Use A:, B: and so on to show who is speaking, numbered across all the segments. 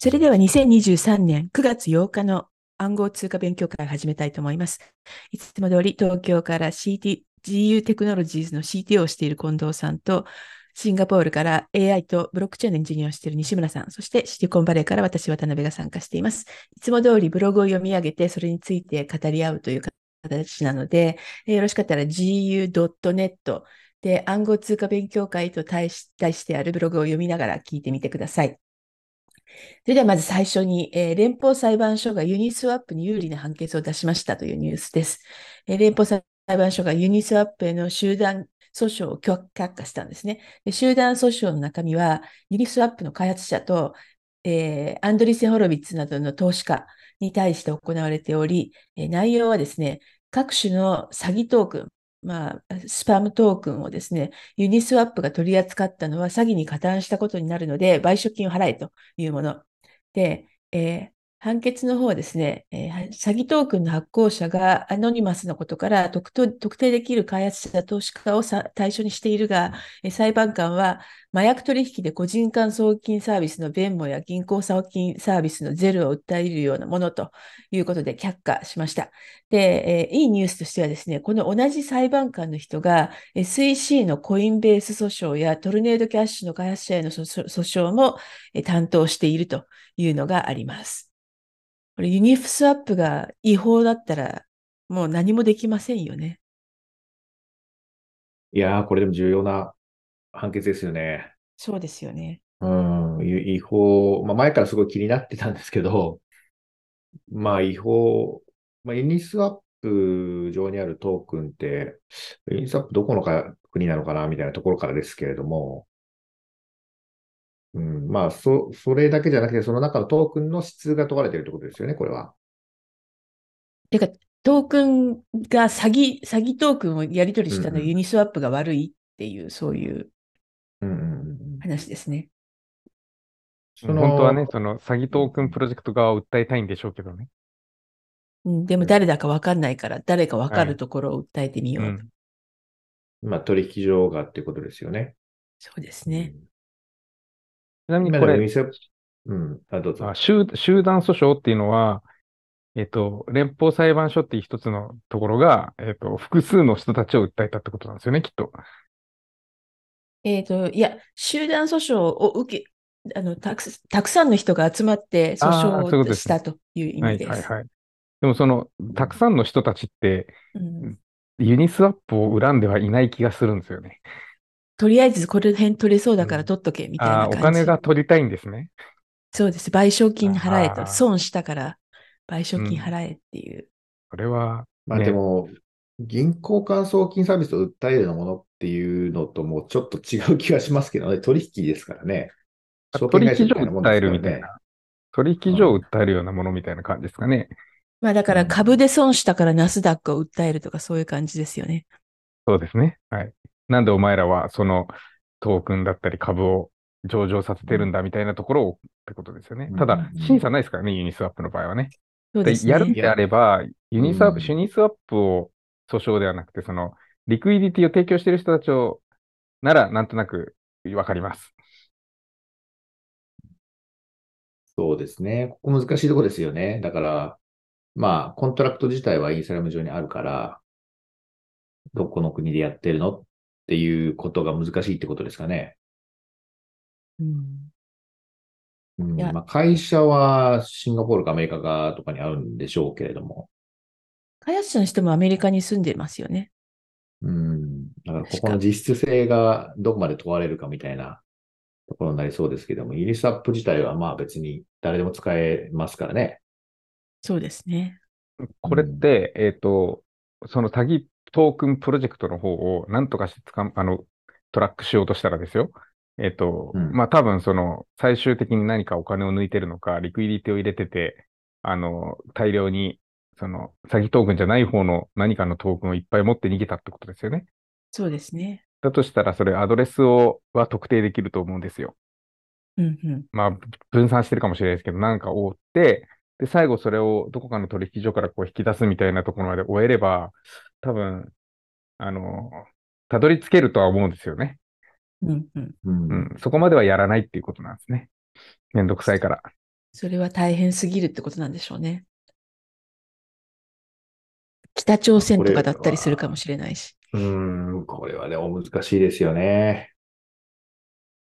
A: それでは2023年9月8日の暗号通貨勉強会を始めたいと思います。いつも通り東京から CT、GU テクノロジーズの CTO をしている近藤さんと、シンガポールから AI とブロックチェーンのエンジニアをしている西村さん、そしてシリコンバレーから私、渡辺が参加しています。いつも通りブログを読み上げて、それについて語り合うという形なので、よろしかったら gu.net で暗号通貨勉強会と題してあるブログを読みながら聞いてみてください。それではまず最初に、えー、連邦裁判所がユニスワップに有利な判決を出しましたというニュースです。えー、連邦裁判所がユニスワップへの集団訴訟を却下したんですね。で集団訴訟の中身は、ユニスワップの開発者と、えー、アンドリーセン・ホロウィッツなどの投資家に対して行われており、えー、内容はですね、各種の詐欺トークン、まあ、スパムトークンをですね、ユニスワップが取り扱ったのは詐欺に加担したことになるので、賠償金を払えというもの。で、えー、判決の方はですね、えー、詐欺トークンの発行者がアノニマスのことから特定できる開発者、投資家を対象にしているが、えー、裁判官は麻薬取引で個人間送金サービスの弁護や銀行送金サービスのゼロを訴えるようなものということで却下しました。で、えー、いいニュースとしてはですね、この同じ裁判官の人が SEC のコインベース訴訟やトルネードキャッシュの開発者への訴訟も担当しているというのがあります。これユニフスワップが違法だったら、もう何もできませんよね。
B: いやー、これでも重要な判決ですよね。
A: そうですよね。
B: うん、違法、まあ、前からすごい気になってたんですけど、まあ違法、まあ、ユニスワップ上にあるトークンって、ユニスワップどこのか国なのかなみたいなところからですけれども、うん、まあ、そ、それだけじゃなくて、その中のトークンの質が問われているってことですよね、これは。
A: てか、トークンが詐欺、詐欺トークンをやり取りしたのユニスワップが悪いっていう、そういう話ですね。
C: その本当はね、その詐欺トークンプロジェクト側を訴えたいんでしょうけどね。
A: うん、でも誰だかわかんないから、誰かわかるところを訴えてみようと。はい
B: うん、まあ、取引所がっていうことですよね。
A: そうですね。うん
C: ちなみにこれ、
B: うん、あどうぞ
C: 集集団訴訟っていうのは、えっと、連邦裁判所っていう一つのところが、えっと、複数の人たちを訴えたってことなんですよね、きっと。
A: えっ、と、いや、集団訴訟を受け、あのたくたくさんの人が集まって訴訟をしたという意味です。はいはいはい。
C: でもその、たくさんの人たちって、うん、ユニスワップを恨んではいない気がするんですよね。
A: とりあえずこれ辺取れそうだから取っとけ、みたいな感じ、
C: うん、お金が取りたいんですね。
A: そうです。賠償金払えと。損したから賠償金払えっていう。うん、
C: これは、ね、
B: まあでも、銀行間送金サービスを訴えるようなものっていうのともちょっと違う気がしますけどね。取引ですからね。
C: 取引所を訴えるみたいな。取引所を訴えるようなものみたいな感じですかね。
A: まあだから株で損したからナスダックを訴えるとかそういう感じですよね。
C: そうですね。はい。なんでお前らはそのトークンだったり株を上場させてるんだみたいなところをってことですよね。ただ、審査ないですからね、ユニスワップの場合はね。ねやるんであれば、ユニスワップ、ユニスワップを訴訟ではなくて、その、リクイディティを提供している人たちを、なら、なんとなくわかります。
B: そうですね。ここ難しいところですよね。だから、まあ、コントラクト自体はイーサリアム上にあるから、どこの国でやってるのっっていうことが難しいってことですかね。うん。うん、まあ、会社はシンガポールかアメリカかとかにあるんでしょうけれども。
A: 開発者の人もアメリカに住んでますよね。
B: うん。だからここの実質性がどこまで問われるかみたいなところになりそうですけども、ユニスワップ自体はまあ別に誰でも使えますからね。
A: そうですね。
C: これって、うん、えっ、ー、と、その詐欺トークンプロジェクトの方を何とかしてかあのトラックしようとしたらですよ。えっ、ー、と、うん、まあ多分その最終的に何かお金を抜いてるのか、リクイディティを入れてて、あの、大量にその詐欺トークンじゃない方の何かのトークンをいっぱい持って逃げたってことですよね。
A: そうですね。
C: だとしたら、それアドレスをは特定できると思うんですよ。
A: うんうん、
C: まあ、分散してるかもしれないですけど、なんか追って、で、最後それをどこかの取引所からこう引き出すみたいなところまで終えれば、多分、あの、たどり着けるとは思うんですよね。
A: うんうん。
C: うん、そこまではやらないっていうことなんですね。めんどくさいから。
A: それは大変すぎるってことなんでしょうね。北朝鮮とかだったりするかもしれないし。
B: うん、これはね、お難しいですよね。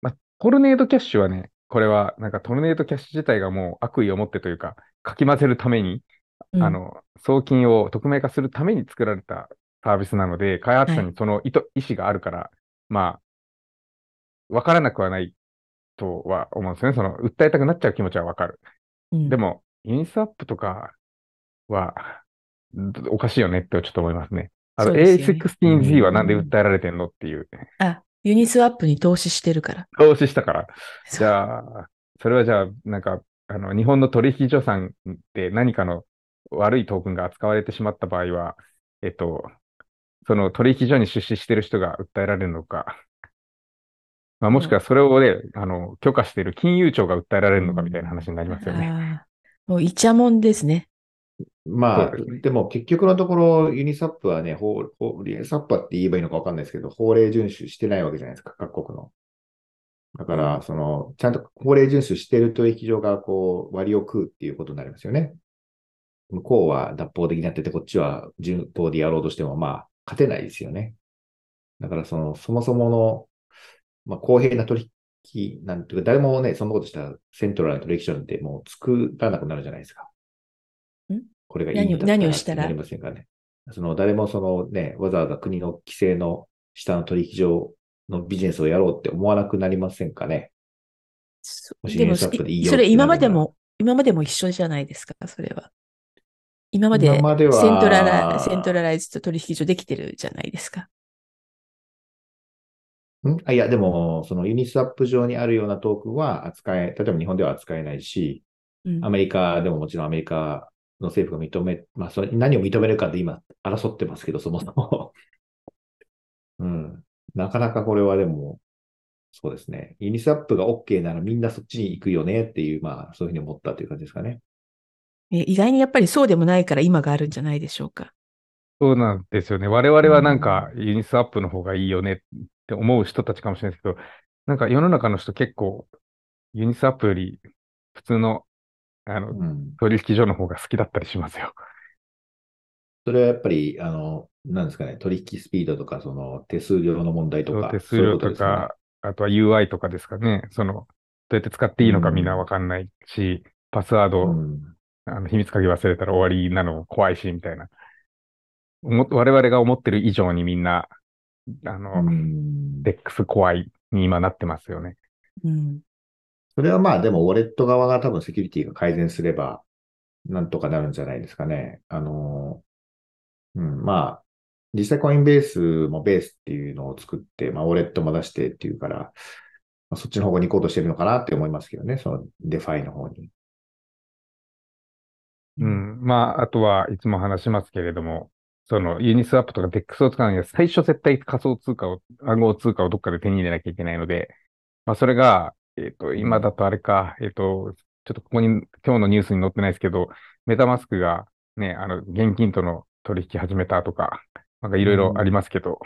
C: まあ、トルネードキャッシュはね、これは、なんかトルネードキャッシュ自体がもう悪意を持ってというか、かき混ぜるために、うん、あの、送金を匿名化するために作られたサービスなので、開発者にその意図、はい、意思があるから、まあ、わからなくはないとは思うんですよね。その、訴えたくなっちゃう気持ちはわかる。うん、でも、ユニスアップとかは、おかしいよねってちょっと思いますね。あの、ね、A16Z はなんで訴えられてんのっていう。
A: あ、ユニスワップに投資してるから。
C: 投資したから。じゃあ、それはじゃあ、なんか、あの、日本の取引所さんで何かの悪いトークンが扱われてしまった場合は、えっと、その取引所に出資してる人が訴えられるのか、まあ、もしくはそれをね、あの、許可している金融庁が訴えられるのかみたいな話になりますよね。
A: もうイチャモンですね。
B: まあ、でも結局のところ、ユニサップはね、法、ユニサップはって言えばいいのかわかんないですけど、法令遵守してないわけじゃないですか、各国の。だから、その、ちゃんと法令遵守している取引所が、こう、割を食うっていうことになりますよね。向こうは脱法的になってて、こっちは順法でやろうとしても、まあ、勝てないですよね。だから、その、そもそもの、まあ、公平な取引、なんていうか、誰もね、そんなことしたら、セントラルな取引所なんてもう作らなくなるじゃないですか。これがいいんだ
A: 何をしたら？
B: なりませんかね。その誰もそのね、わざわざ国の規制の下の取引所のビジネスをやろうって思わなくなりませんかね。
A: でも、それ今までも、今までも一緒じゃないですか、それは。今までセントララセントラライズと取引所できてるじゃないですか。
B: ん？あいや、でも、そのユニスワップ上にあるようなトークンは扱え、例えば日本では扱えないし、うん、アメリカでももちろんアメリカの政府が認め、まあ、それ何を認めるかで今争ってますけど、そもそも うん。なかなかこれはでも、そうですね。ユニスアップが OK ならみんなそっちに行くよねっていう、まあ、そういうふうに思ったという感じですかね。
A: 意外にやっぱりそうでもないから今があるんじゃないでしょうか。
C: そうなんですよね。我々はなんかユニスアップの方がいいよねって思う人たちかもしれないですけど、なんか世の中の人結構ユニスアップより普通のあの、うん、取引所の方が好きだったりしますよ。
B: それはやっぱり、あの、なんですかね、取引スピードとか、その手数料の問題とか。
C: 手数料とか、ね、あとは UI とかですかね。その、どうやって使っていいのかみんなわかんないし、うん、パスワード、うん、あの秘密鍵忘れたら終わりなのも怖いし、みたいな。我々が思ってる以上にみんな、あの、うん、デックス怖いに今なってますよね。
A: うん。
B: それはまあでも、ウォレット側が多分セキュリティが改善すれば、なんとかなるんじゃないですかね。あの、うん、まあ、実際コインベースもベースっていうのを作って、まあ、ウォレットも出してっていうから、まあ、そっちの方向に行こうとしてるのかなって思いますけどね、そのデファイの方に。
C: うん。まあ、あとはいつも話しますけれども、そのユニスワップとか DEX を使うには最初絶対仮想通貨を、暗号通貨をどっかで手に入れなきゃいけないので、まあそれがえっ、と、今だとあれか、えっ、と、ちょっとここに、今日のニュースに載ってないですけど、メタマスクがね、あの、現金との取引始めたとか、なんかいろいろありますけど、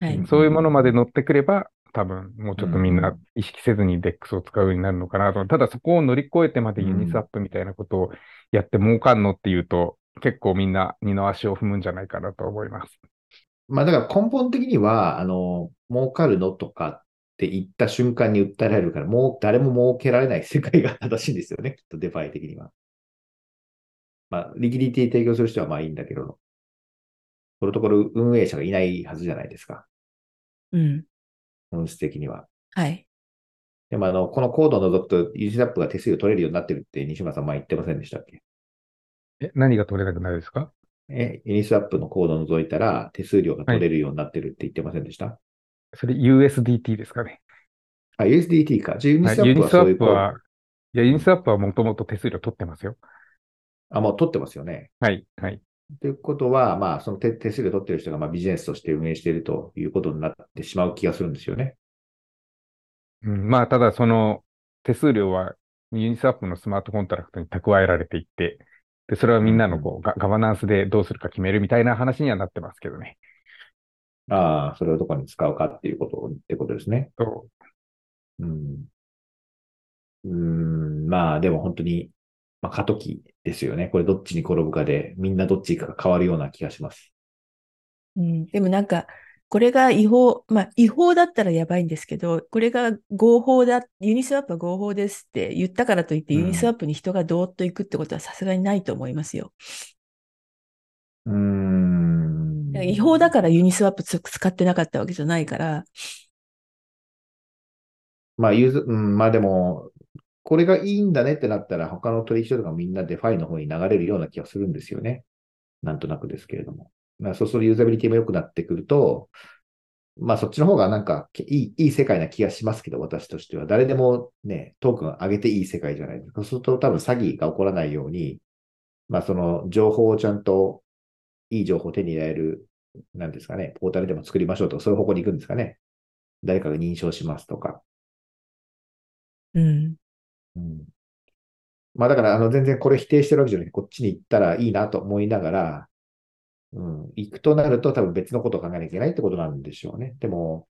C: はい、そういうものまで乗ってくれば、多分、もうちょっとみんな意識せずに DEX を使うようになるのかなと。ただそこを乗り越えてまでユニスアップみたいなことをやって儲かんのっていうと、結構みんな二の足を踏むんじゃないかなと思います。
B: まあだから根本的には、あの、儲かるのとかって言った瞬間に訴えられるから、もう誰も儲けられない世界が正しいんですよね。きっとデファイ的には。まあ、リクイディティ提供する人はまあいいんだけど、プロトコル運営者がいないはずじゃないですか。
A: うん。
B: 本質的には。
A: はい。
B: でもあの、このコードを覗くと、 Uniswap が手数料取れるようになってるって西村さん前言ってませんでしたっけ？
C: え、何が取れなくなるですか？
B: え、 Uniswap のコードを覗いたら手数料が取れるようになってるって言ってませんでした、はい
C: それ USDT ですかね？
B: あ、USDT か。じゃあ
C: Uniswap はそういう、はい、いや、 Uniswap はもともと手数料取ってますよ。
B: あ、もう取ってますよね。
C: はい、はい。
B: ということは、まあ、その手手数料取ってる人がまあビジネスとして運営しているということになってしまう気がするんですよね。
C: うん、まあ、ただその手数料はユニスワップのスマートコントラクトに蓄えられていって、で、それはみんなのこう、ガガバナンスでどうするか決めるみたいな話にはなってますけどね。
B: ああ、それをどこに使うかっていうことってことですね。
C: そ
B: う。うん。うん、まあでも本当にまあ、過渡期ですよね。これどっちに転ぶかで、みんなどっち行くか変わるような気がします。
A: うん、でもなんか、これが違法、まあ違法だったらやばいんですけど、これが合法だ、 Uniswap は合法ですって言ったからといって、 Uniswap に人がどーっと行くってことはさすがにないと思いますよ。
B: うん。
A: 違法だから Uniswap 使ってなかったわけじゃないから。
B: まあ、ユーズ、うん、まあでも、これがいいんだねってなったら、他の取引所とかみんな DeFi の方に流れるような気がするんですよね。なんとなくですけれども。まあ、そうするとユーザビリティも良くなってくると、まあそっちの方がなんかいいいい世界な気がしますけど、私としては。誰でもね、トークン上げていい世界じゃないですか。そうすると多分詐欺が起こらないように、まあその情報をちゃんと、いい情報を手に入れる、なんですかね、ポータルでも作りましょうとか、そういう方向に行くんですかね。誰かが認証しますとか。
A: うん。
B: うん、まあだから、あの、全然これ否定してるわけじゃなくて、こっちに行ったらいいなと思いながら、うん、行くとなると多分別のことを考えなきゃいけないってことなんでしょうね。でも、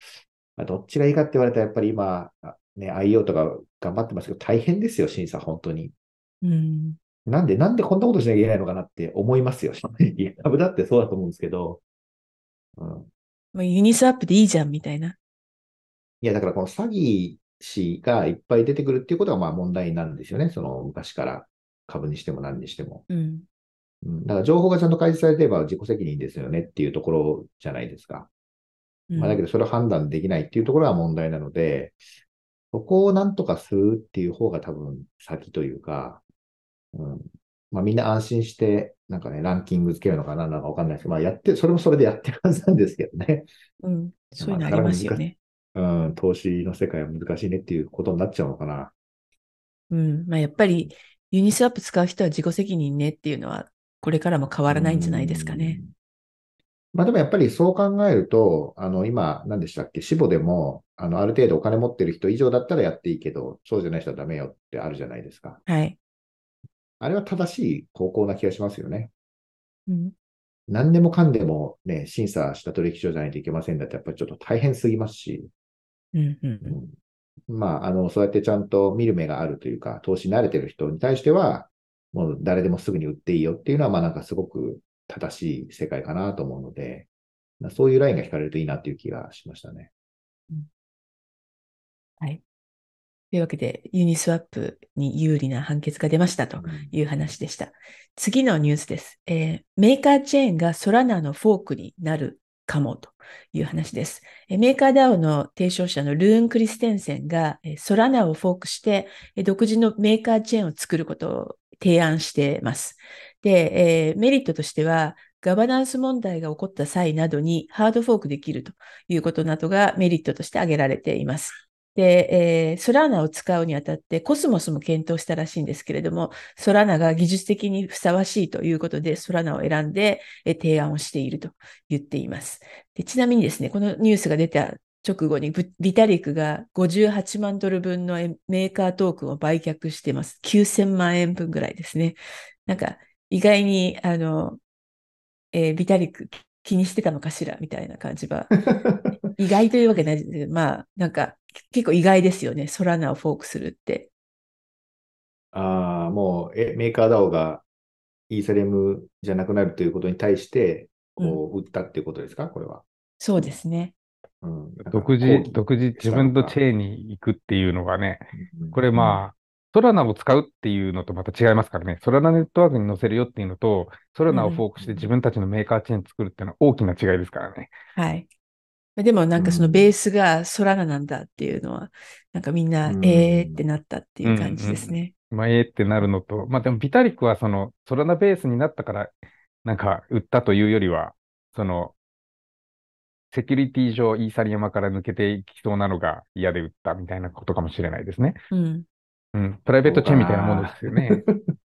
B: まあ、どっちがいいかって言われたらやっぱり今、ね、IO とか頑張ってますけど、大変ですよ、審査、本当に。
A: うん。
B: なんで、なんでこんなことしなきゃいけないのかなって思いますよ。株だってそうだと思うんですけど。
A: うん。まあ、ユニスアップでいいじゃん、みたいな。
B: いや、だからこの詐欺師がいっぱい出てくるっていうことがまあ問題なんですよね。その昔から株にしても何にしても。
A: うん。
B: うん、だから情報がちゃんと開示されてれば自己責任ですよねっていうところじゃないですか。うん、まあ、だけどそれを判断できないっていうところが問題なので、そこをなんとかするっていう方が多分先というか、うんまあ、みんな安心して、なんかね、ランキングつけるのかななんかわかんないですけど、まあ、やって、それもそれでやってるはずなんですけどね。
A: うん、そういうのありますよね。
B: うん、投資の世界は難しいねっていうことになっちゃうのかな。
A: うん、まあ、やっぱりユニスワップ使う人は自己責任ねっていうのはこれからも変わらないんじゃないですかね。
B: まあでもやっぱりそう考えると、あの今、何でしたっけ、死母でも、あのある程度お金持ってる人以上だったらやっていいけど、そうじゃない人はダメよってあるじゃないですか。
A: はい。
B: あれは正しい方向な気がしますよね。
A: うん。
B: 何でもかんでもね、審査した取引所じゃないといけませんだって、やっぱりちょっと大変すぎますし。
A: うんうん、
B: うん、まあ、あの、そうやってちゃんと見る目があるというか、投資慣れてる人に対しては、もう誰でもすぐに売っていいよっていうのは、まあなんかすごく正しい世界かなと思うので、そういうラインが引かれるといいなっていう気がしましたね。
A: うん、はい。というわけで、ユニスワップに有利な判決が出ましたという話でした。うん、次のニュースです、えー、メーカーチェーンがソラナのフォークになるかもという話です。メーカー DAO の提唱者のルーン・クリステンセンが Solana を fork して独自の Maker chain を作ることを提案してます。で、えー、メリットとしては、ガバナンス問題が起こった際などに hard fork できるということなどがメリットとして挙げられています。で、えー、 Solana を使うにあたってコスモスも検討したらしいんですけれども、 Solana が技術的にふさわしいということで、 Solana を選んで、え、提案をしていると言っていますで。ちなみにですね、このニュースが出た直後にビタリックが58万ドル分のメーカートークンを売却してます。9000万円分ぐらいですね。なんか意外に、あの、えー、ビタリック気にしてたのかしらみたいな感じは。意外というわけないですけど、まあ、なんか結構意外ですよね。ソラナをフォークするって。
B: ああ、もう、え、メーカーダオがイーサレムじゃなくなるということに対して、こう、売ったっていうことですか、これは。
A: そうですね。
B: うん、
C: 独自、独自、自分とチェーンに行くっていうのがね、これまあ、ソラナを使うっていうのとまた違いますからね。ソラナネットワークに載せるよっていうのと、ソラナをフォークして自分たちのメーカーチェーン作るっていうのは大きな違いですからね。
A: はい。でもなんかそのベースがソラナなんだっていうのは、なんかみんな、えーってなったっていう感じですね。
C: うんうん、まあ、えーってなるのと、まあでもビタリックはそのソラナベースになったから、なんか売ったというよりは、そのセキュリティ上、イーサリアマから抜けていきそうなのが嫌で売ったみたいなことかもしれないですね。
A: うん。
C: うん。プライベートチェーンみたいなものですよね。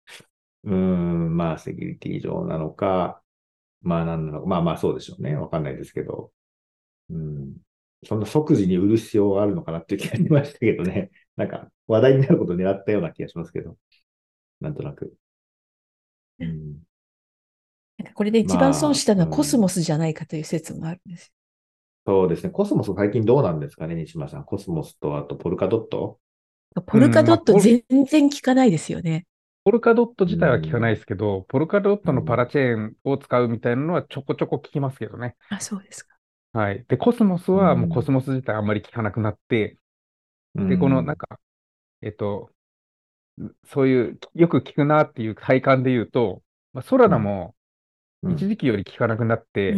B: うん、まあ、セキュリティ上なのか、まあ、なんなのか、まあまあ、そうでしょうね。わかんないですけど。うん。そんな即時に売る必要があるのかなっていう気がしましたけどね。なんか、話題になることを狙ったような気がしますけど。なんとなく。うん。
A: なんかこれで一番損したのはコスモスじゃないかという説もあるんです
B: そうですね。コスモス最近どうなんですかね、西村さん。コスモスとあと Polkadot？
A: ポルカドット全然聞かないですよね。
C: ポルカドット自体は聞かないですけど、 Polkadot の parachain を使うみたいなのはちょこちょこ聞きますけどね。
A: あ、そうですか。
C: はい。で、コスモスはもうコスモス自体あんまり聞かなくなって、で、このなんか、えっと、そういう、よく聞くなっていう体感で言うと、まあ、ソラナも一時期より聞かなくなって、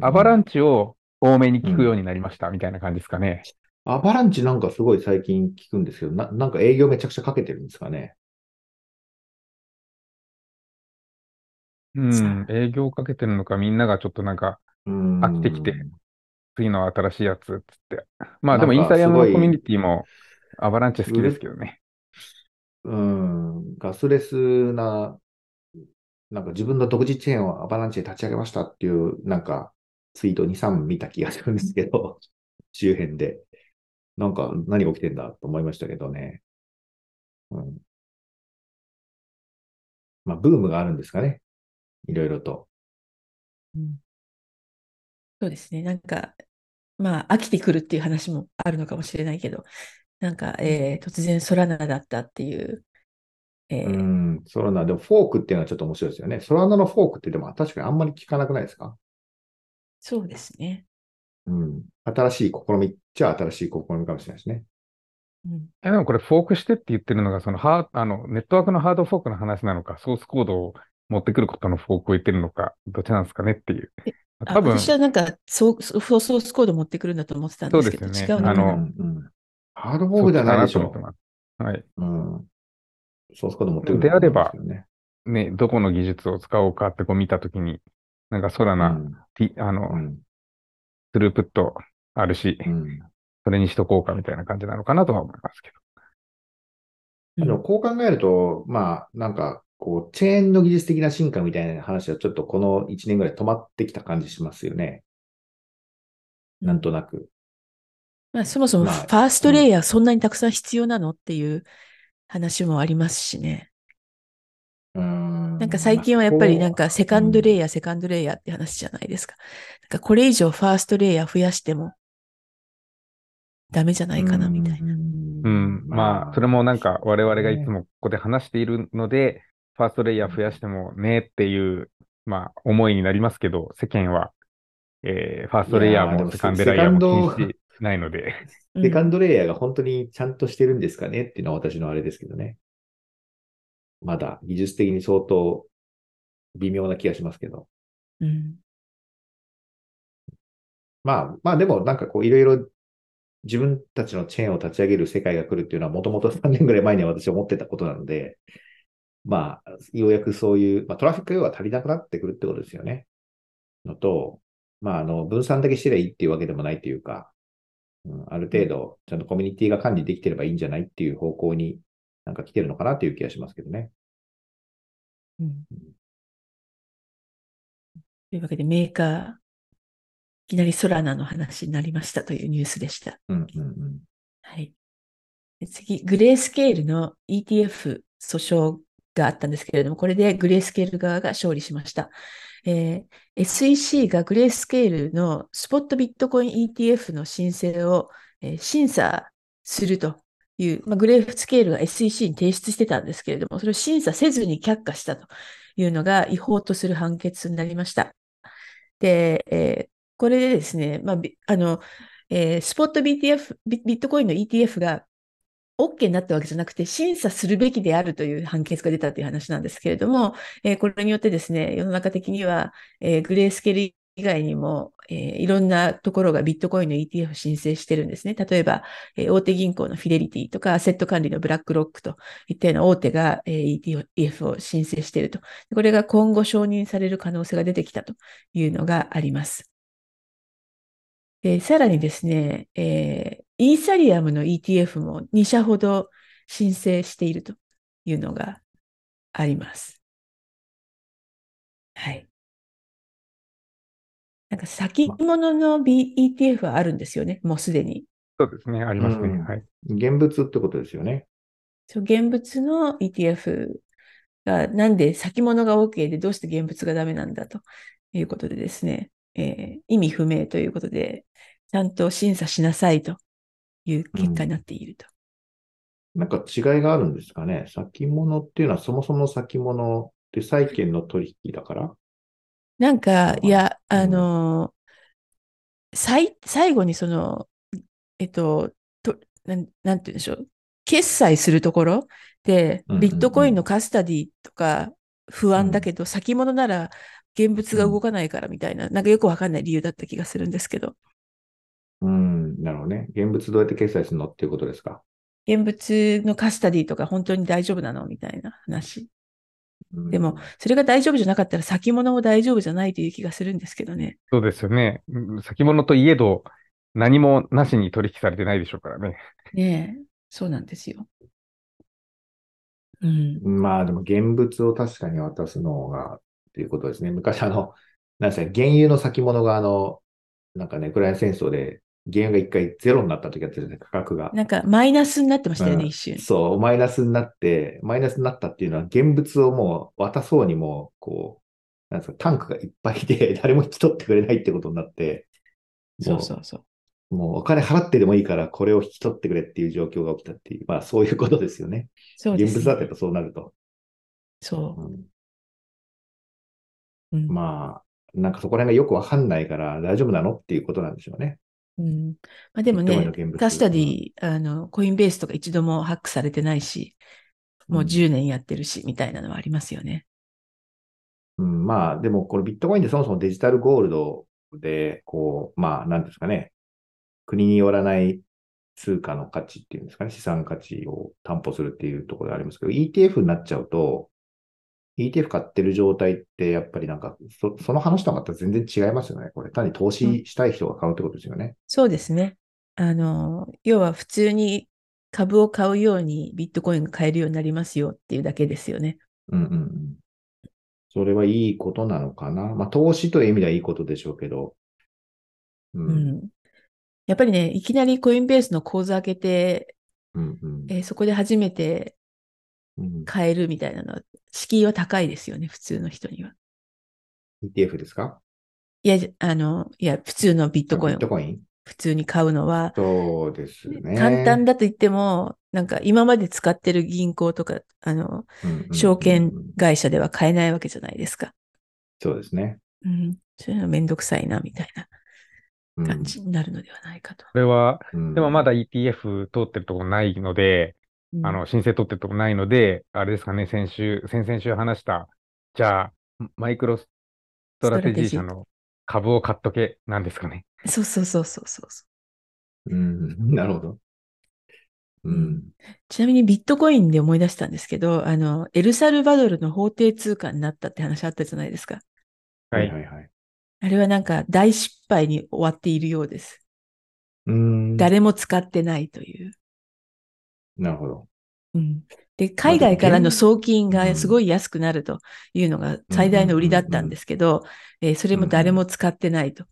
C: アバランチを多めに聞くようになりましたみたいな感じですかね。
B: アバランチなんかすごい最近聞くんですけど、ななんか営業めちゃくちゃかけてるんですかね。
C: うん、営業かけてるのか、みんながちょっとなんか飽きてきて、次の新しいやつっつって。まあでもインスタグラムのコミュニティもアバランチ好きですけどね。
B: うん、ガスレスな、なんか自分の独自チェーンをアバランチで立ち上げましたっていう、なんかツイート2、3見た気がするんですけど、周辺で。なんか何が起きてんだと思いましたけどね。うん。まあ、ブームがあるんですかね。いろいろと。
A: うん、そうですね。なんか、まあ、飽きてくるっていう話もあるのかもしれないけど、なんか、えー、突然ソラナだったっていう。
B: えー、うん、ソラナ。でもフォークっていうのはちょっと面白いですよね。ソラナのフォークってでも確かにあんまり聞かなくないですか？
A: そうですね。
B: うん。新しい試みっちゃ新しい試みかもしれないですね。
C: うん、でもこれ、フォークしてって言ってるのが、そのハあのネットワークのハードフォークの話なのか、ソースコードを持ってくることのフォークを言ってるのか、どっちなんですかねっていう。
A: 多分私はなんかソーソースコード持ってくるんだと思ってたんですけど、そうですよね。違うのかな。あの、う
B: ん、ハードフォークじゃないでしょ。
C: はい。
B: うん。ソースコード持ってくる、
C: ね、であれば、ね、どこの技術を使おうかってこう見たときに、なんかソラナ、うん、あの、うん、スループットあるし、うん、それにしとこうかみたいな感じなのかなとは思いますけ
B: ど。でもこう考えると、まあ、なんか、こう、チェーンの技術的な進化みたいな話はちょっとこの1年ぐらい止まってきた感じしますよね。なんとなく。
A: まあ、そもそもファーストレイヤーそんなにたくさん必要なの？っていう話もありますしね。なんか最近はやっぱりなんかセカンドレイヤー、セカンドレイヤーって話じゃないですか。なんかこれ以上ファーストレイヤー増やしてもダメじゃないかなみたいな。う
C: ん。まあ、それもなんか我々がいつもここで話しているので、ファーストレイヤー増やしてもねっていう、まあ、思いになりますけど、世間は、えー、ファーストレイヤーもセカンドレイヤーも禁止ないので。
B: セカンドレイヤーが本当にちゃんとしてるんですかねっていうのは私のあれですけどね。まだ技術的に相当微妙な気がしますけど。
A: うん、
B: まあ、まあでもなんかこういろいろ自分たちのチェーンを立ち上げる世界が来るっていうのはもともと3年ぐらい前には私は思ってたことなので、まあ、ようやくそういう、まあ、トラフィック量が足りなくなってくるってことですよね。のと、まあ、あの、分散だけしてりゃいいっていうわけでもないっていうか、うん、ある程度、ちゃんとコミュニティが管理できてればいいんじゃないっていう方向になんか来てるのかなっていう気がしますけどね。
A: うん、というわけで、メーカー、いきなりソラナの話になりましたというニュースでした。
B: うんうんうん、
A: はい。次、グレースケールの ETF 訴訟があったんですけれども、これでグレースケール側が勝利しました。えー、SEC がグレースケールのスポットビットコイン ETF の申請を、えー、審査するという、まあ、グレースケールが SEC に提出してたんですけれども、それを審査せずに却下したというのが違法とする判決になりました。で、えー、これでですね、まあ、あの、えー、スポット BTF、ビットコインの ETF が OK になったわけじゃなくて、審査するべきであるという判決が出たという話なんですけれども、えー、これによってですね、世の中的には、えー、グレースケール以外にも、えー、いろんなところがビットコインの ETF 申請してるんですね。例えば、えー、大手銀行のフィデリティとか、アセット管理のブラックロックといったような大手が、えー、ETF を申請していると。これが今後承認される可能性が出てきたというのがあります。でさらにですね、えー、イーサリアムの ETF も2社ほど申請しているというのがあります。はい。なんか先物の BETF はあるんですよね、もうすでに。
C: そうですね、ありますね。うん、はい。
B: 現物ってことですよね。
A: そう、現物の ETF がなんで先物が OK でどうして現物がダメなんだということでですね、えー、意味不明ということで、ちゃんと審査しなさいという結果になっていると。
B: なんか違いがあるんですかね。先物っていうのはそもそも先物って債券の取引だから
A: なんか、いや、
B: うん
A: あの、最、最後にその、えっと、と、なん、なんて言うんでしょう。決済するところで、ビットコインのカスタディとか不安だけど、先物なら現物が動かないからみたいな、なんかよくわかんない理由だった気がするんですけど、
B: うん、なるほどね。現物どうやって決済するのっていうことですか？
A: 現物のカスタディとか本当に大丈夫なのみたいな話。
B: うん
A: でも、それが大丈夫じゃなかったら先物も大丈夫じゃないという気がするんですけどね。
C: そうですよね。うん先物といえど、何もなしに取引されてないでしょうからね。
A: ねえ、そうなんですよ。うん。
B: まあでも現物を確かに渡すのがっていうことですね。昔あの、なんですか、原油の先物があの、なんかね、ウクライナ戦争で原油が一回ゼロになった時あったじゃない価格が。
A: なんかマイナスになってましたよね、
B: うん
A: 一瞬。
B: そう、マイナスになって、マイナスになったっていうのは現物をもう渡そうにも、こう、なんですか、タンクがいっぱいで 誰も引き取ってくれないってことになって、も
A: そうそうそう。
B: もうお金払ってでもいいからこれを引き取ってくれっていう状況が起きたっていう、まあそういうことですよね。
A: そうですね
B: 現物だとやっぱそうなると。
A: そ
B: うん
A: う。うん
B: まあ、なんかそこら辺がよくわかんないから大丈夫なのっていうことなんでしょうね。
A: うん。まあ、でもね
B: ビットコインの現、物。
A: カスタディ、あの、コインベースとか一度もハックされてないし、もう10年やってるし、みたいなのはありますよね。
B: うん、まあ、でも、このビットコインってそもそもデジタルゴールドで、こう、まあ、なんですかね、国によらない通貨の価値っていうんですかね、資産価値を担保するっていうところがありますけど、ETF になっちゃうと、ETF 買ってる状態って、やっぱりなんか、そその話とはまた全然違いますよね。これ、単に投資したい人が買うってことですよね。
A: そうですね。あの、要は普通に株を買うようにビットコインが買えるようになりますよっていうだけですよね。
B: うんうんうん。それはいいことなのかな。まあ、投資という意味ではいいことでしょうけど。う。
A: うんん。やっぱりね、いきなりコインベースの口座開けて、
B: うんうん
A: えーそこで初めて
B: うん。
A: 買えるみたいなのは、敷居は高いですよね、普通の人には。
B: ETF ですか？
A: いや、あの、いや、普通のビットコインを
B: ビットコイン？
A: 普通に買うのは、
B: そうですね。
A: 簡単だと言っても、なんか今まで使ってる銀行とか、あの、
B: うんうんうんうん
A: 証券会社では買えないわけじゃないですか。
B: そうですね。
A: うん。そういうのめんどくさいな、みたいな
B: うん
A: 感じになるのではないかと。
C: これは、
B: うん
C: でもまだ ETF 通ってるところないので、
A: うん
C: あの、申請取ってるとないので、あれですかね、先週、先々週話した、じゃあ、マイクロストラテジー社の株を買っとけ、なんですかね。
A: そうそうそうそうそうそ
B: うん、なるほど。うん。
A: う。ちなみにビットコインで思い出したんですけど、あの、エルサルバドルの法定通貨になったって話あったじゃないですか。
B: はいはいはい。
A: あれはなんか大失敗に終わっているようです。
B: うん。
A: 誰も使ってないという。
B: なるほど。
A: うんで、海外からの送金がすごい安くなるというのが最大の売りだったんですけど、えーそれも誰も使ってないと。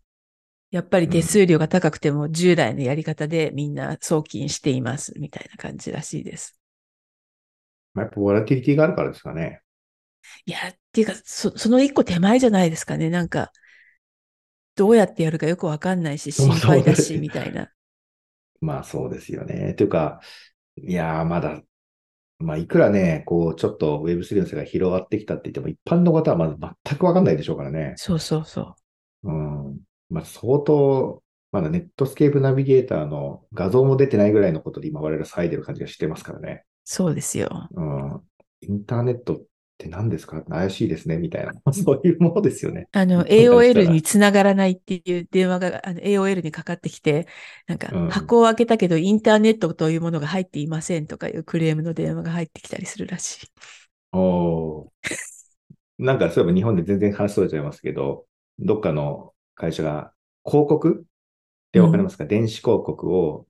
A: やっぱり手数料が高くても従来のやり方でみんな送金していますみたいな感じらしいです。
B: まあ、やっぱボラティリティがあるからですかね。
A: いや、っていうか、そその一個手前じゃないですかね。なんか、どうやってやるかよくわかんないし、心配だし、みたいな。
B: まあそうですよね。というか、いやー、まだ、まあいくらね、こう、ちょっと Web3 の世界広がってきたって言っても、一般の方はまず全くわかんないでしょうからね。
A: そうそうそう。
B: うん。まあ相当、まだネットスケープナビゲーターの画像も出てないぐらいのことで今我々騒いでる感じがしてますからね。
A: そうですよ。
B: うん。インターネットって何ですか？怪しいですねみたいな。そういうものですよね。
A: あの、AOL につながらないっていう電話が、あの、AOL にかかってきて、なんか
B: うん、
A: 箱を開けたけど、インターネットというものが入っていませんとかいうクレームの電話が入ってきたりするらしい。
B: おーなんかそういえば日本で全然話それちゃいますけど、どっかの会社が広告ってわかりますか、電子広告を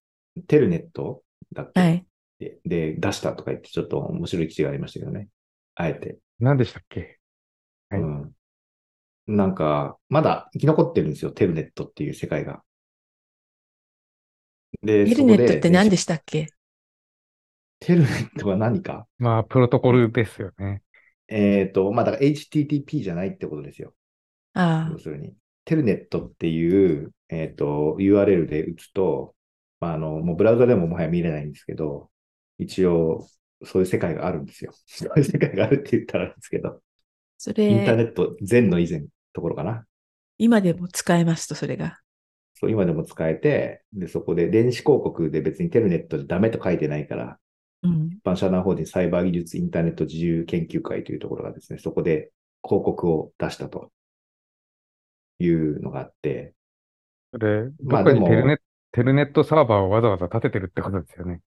B: テルネットだっけ、
A: はい。
B: でで出したとか言ってちょっと面白い記事がありましたけどね。あえて。
C: 何でしたっけ？はい
B: うん。なんか、まだ生き残ってるんですよ、テルネットっていう世界が。で、
A: ヘルネットって何で
B: し
A: したっけ？
B: テルネットは何か？
C: まあ、プロトコルですよね。
B: えっ、と、まあ、だから HTTP じゃないってことですよ。
A: あ
B: 要するに。テルネットっていう、えっ、と、URL で打つと、まあ、あの、もうブラウザでももはや見れないんですけど、一応、そういう世界があるんですよ。そういう世界があるって言ったらあれですけど、
A: そ
B: インターネ
A: れ、
B: ット前の以前のところかな。
A: 今でも使えますと、それが。
B: そう、今でも使えて、で、そこで電子広告で別にテルネットでダメと書いてないから、
A: うん。
B: 一般社団法人サイバー技術インターネット自由研究会というところがですね、そこで広告を出したというのがあって、
C: それ、ど
B: まあ
C: テルネットサーバーをわざわざ立ててるってことですよね。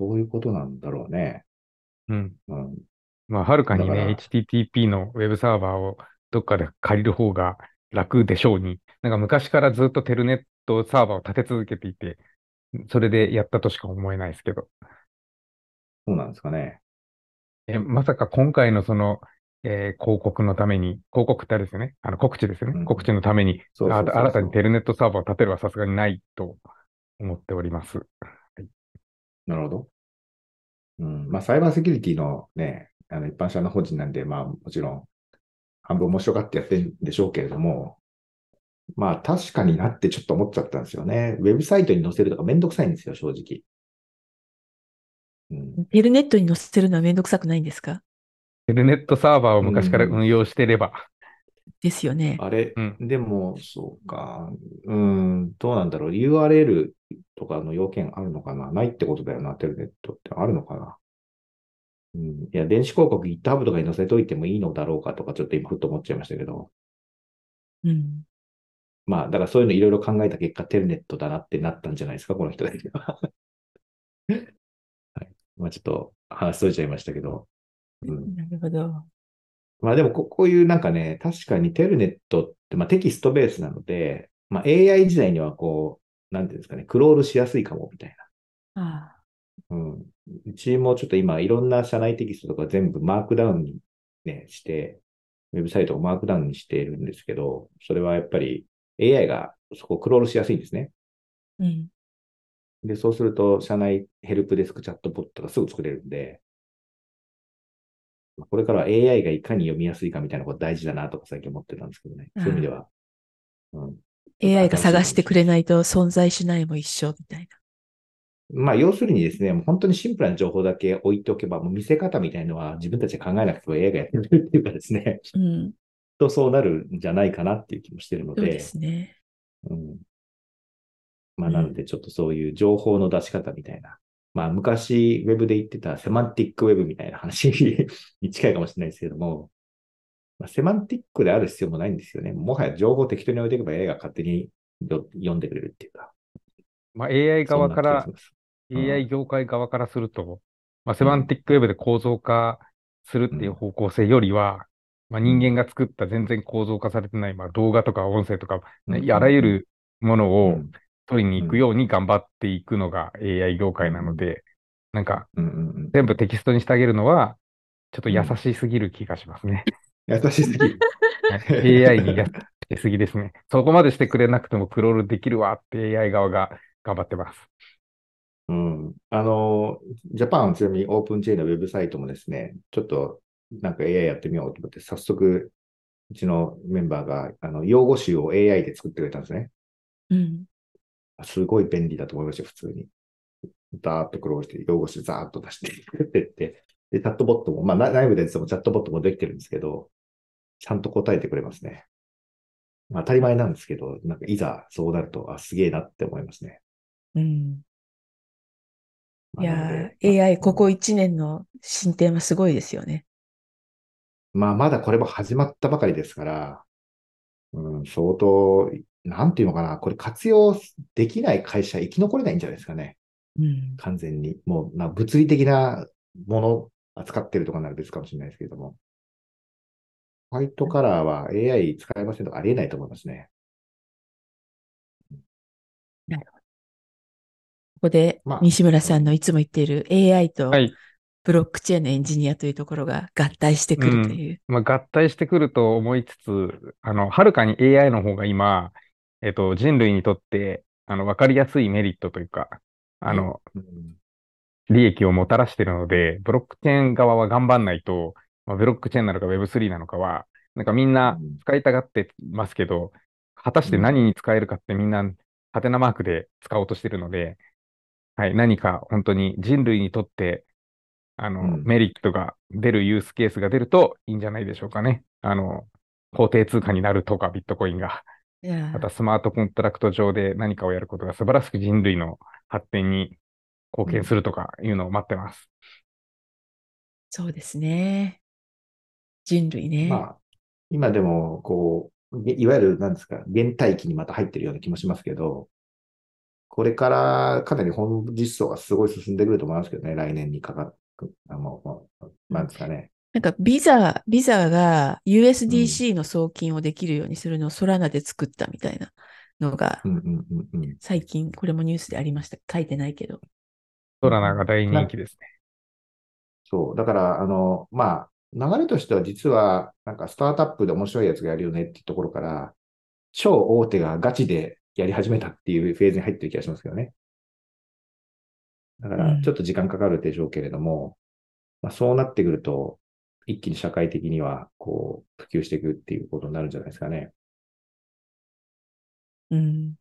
B: どういうことなんだろうね。
C: うん。
B: うん、
C: まあ、はるかにね、HTTP のウェブサーバーをどっかで借りる方が楽でしょうに、なんか昔からずっとテルネットサーバーを立て続けていて、それでやったとしか思えないですけど。
B: そうなんですかね。
C: え、まさか今回のその、えー広告のために、広告ってあれですよね。あの告知ですよね。
B: うん
C: 告知のために、新たにテルネットサーバーを立てるはさすがにないと思っております。
B: なるほど。うん。まあ、サイバーセキュリティのね、あの一般社の法人なんで、まあ、もちろん、半分面白がってやってるんでしょうけれども、まあ、確かになってちょっと思っちゃったんですよね。ウェブサイトに載せるとかめんどくさいんですよ、正直。うん。
A: テルネットに載せるのはめんどくさくないんですか？
C: テルネットサーバーを昔から
B: うん
C: 運用してれば、
A: ですよね。
B: あれ、
C: うん
B: でも、そうか。うん、どうなんだろう。URL とかの要件あるのかな？ないってことだよな、テルネットってあるのかな？うん。いや、電子広告 GitHub とかに載せといてもいいのだろうかとか、ちょっと今ふっと思っちゃいましたけど。
A: うん。
B: まあ、だからそういうのいろいろ考えた結果、テルネットだなってなったんじゃないですか、この人たちは。はい。まあ、ちょっと話しといちゃいましたけど。うん。
A: なるほど。
B: まあでもこ、こういうなんかね、確かにテルネットって、まあ、テキストベースなので、まあ、AI 時代にはこう、なんていうんですかね、クロールしやすいかもみたい
A: ああ。
B: な。うん。うちもちょっと今、いろんな社内テキストとか全部マークダウンにね、して、ウェブサイトをマークダウンにしているんですけど、それはやっぱり AI がそこをクロールしやすいんですね。
A: うん。
B: で、そうすると、社内ヘルプデスクチャットボットがすぐ作れるんで、これからは AI がいかに読みやすいかみたいなこと大事だなとか最近思ってたんですけどね。そういう意味では。うん、
A: AI が探してくれないと存在しないも一緒みたい
B: まあ、要するにですね、もう本当にシンプルな情報だけ置いておけば、もう見せ方みたいのは自分たちで考えなくても AI がやってくれるっていうかですね、
A: な。うん。
B: とそうなるんじゃないかなっていう気もしてるので、
A: そうですね。
B: うん。まあ、なので、ちょっとそういう情報の出し方みたいな。まあ、昔、ウェブで言ってたセマンティックウェブみたいな話に近いかもしれないですけども、まあ、セマンティックである必要もないんですよね。もはや情報を適当に置いていけば AI が勝手によ読んでくれるっていうか。
C: まあ、AI 側から。
B: うん
C: AI 業界側からすると、まあ、セマンティックウェブで構造化するっていう方向性よりは、まあ、人間が作った全然構造化されてない、まあ、動画とか音声とか、
B: うん
C: あらゆるもの
B: う
C: を
B: ん
C: 取りに行くように頑張っていくのが AI 業界なので、なんか
B: うんうんうん。
C: 全部テキストにしてあげるのは、ちょっと優しすぎる気がしますね。
B: 優しすぎ
C: AI に優しすぎですね。そこまでしてくれなくてもクロールできるわって AI 側が頑張ってます。
B: うん。あの、ジャパン、ちなみにオープンチェーンのウェブサイトもですね、ちょっとなんか AI やってみようと思って、早速、うちのメンバーが、あの、用語集を AI で作ってくれたんですね。
A: うん。
B: すごい便利だと思いましたよ、普通に。ザーッとクロールして、用語集ザーッと出してってって、で、チャットボットも、まあ、な内部でもチャットボットもできてるんですけど、ちゃんと答えてくれますね。まあ、当たり前なんですけど、なんかいざそうなると、あ、すげえなって思いますね。
A: うん。いや
B: で
A: ー、AI ここ1年の進展はすごいですよね。
B: まあ、まだこれも始まったばかりですから、うん、相当、なんていうのかな、これ活用できない会社生き残れないんじゃないですかね。
A: うん。
B: 完全に。もう、まあ、物理的なもの扱ってるとかなら別かもしれないですけれども。ホワイトカラーは AI 使えませんとかありえないと思いますね。
A: ここで
B: まあ
A: 西村さんのいつも言っている AI と
C: はい。
A: ブロックチェーンのエンジニアというところが合体してくるという。
C: まあ、合体してくると思いつつ、あの、はるかに AI の方が今、えっと、人類にとって、あの、わかりやすいメリットというか、あの、
B: うん
C: 利益をもたらしているので、ブロックチェーン側は頑張んないと、まあ、ブロックチェーンなのか Web3 なのかは、なんかみんな
B: うん
C: 使いたがってますけど、果たして何に使えるかってみんな、ハテナマークで使おうとしてるので、はい、何か本当に人類にとって、あの、うん、メリットが出るユースケースが出るといいんじゃないでしょうかね。あの、法定通貨になるとか、ビットコインが。またスマートコントラクト上で何かをやることが素晴らしく人類の発展に貢献するとかいうのを待ってます。
A: そうですね。人類ね。
B: まあ、今でも、こう、いわゆる、なんですか、原体期にまた入ってるような気もしますけど、これからかなり本実装がすごい進んでくると思いますけどね、来年にかかっ、あの、なんですかね。
A: なんかビザ、ビザが USDC の送金をできるようにするのをソラナで作ったみたいなのが、最近これもニュースでありました。書いてないけど。
C: ソラナが大人気ですね。
B: そう。だから、あの、まあ、流れとしては実は、なんかスタートアップで面白いやつがやるよねっていうところから、超大手がガチでやり始めたっていうフェーズに入ってる気がしますけどね。だから、ちょっと時間かかるでしょうけれども、うん、まあ、そうなってくると、一気に社会的には、こう、普及していくっていうことになるんじゃないですかね。
A: うん。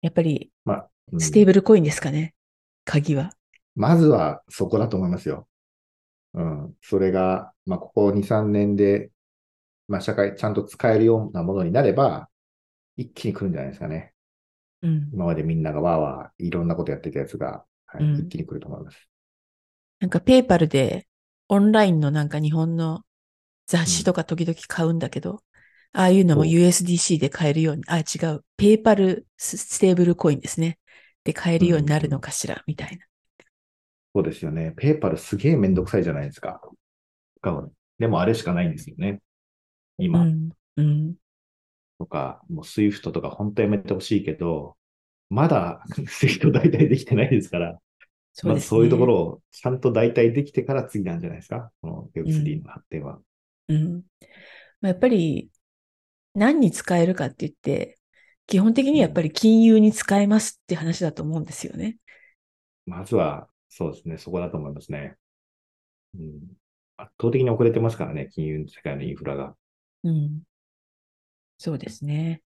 A: やっぱり、まあ、うん、ステーブルコインですかね。鍵は。
B: まずはそこだと思いますよ。うん。それが、まあ、ここ2、3年で、まあ、社会、ちゃんと使えるようなものになれば、一気に来るんじゃないですかね。うん。今までみんながわーわーいろんなことやってたやつが、はい、うん、一気に来ると思います。
A: なんかペーパルでオンラインのなんか日本の雑誌とか時々買うんだけど、うん、ああいうのも USDC で買えるように、あ、違う、 PayPal stablecoin ですね。で買えるようになるのかしら、みたいな。
B: そうですよね。 PayPal すげえめんどくさいじゃないですか。でもあれしかないんですよね。今。うん。うん、とか、もう SWIFT とか本当やめてほしいけど、まだ SWIFT 代替できてないですから、そう、ね、まずそういうところをちゃんと代替できてから次なんじゃないですか。この Web3 の発展は。
A: うん。うん、やっぱり何に使えるかって言って、基本的にやっぱり金融に使えますって話だと思うんですよね。
B: まずは、そうですね、そこだと思いますね。うん、圧倒的に遅れてますからね、金融世界のインフラが。
A: うん。そうですね。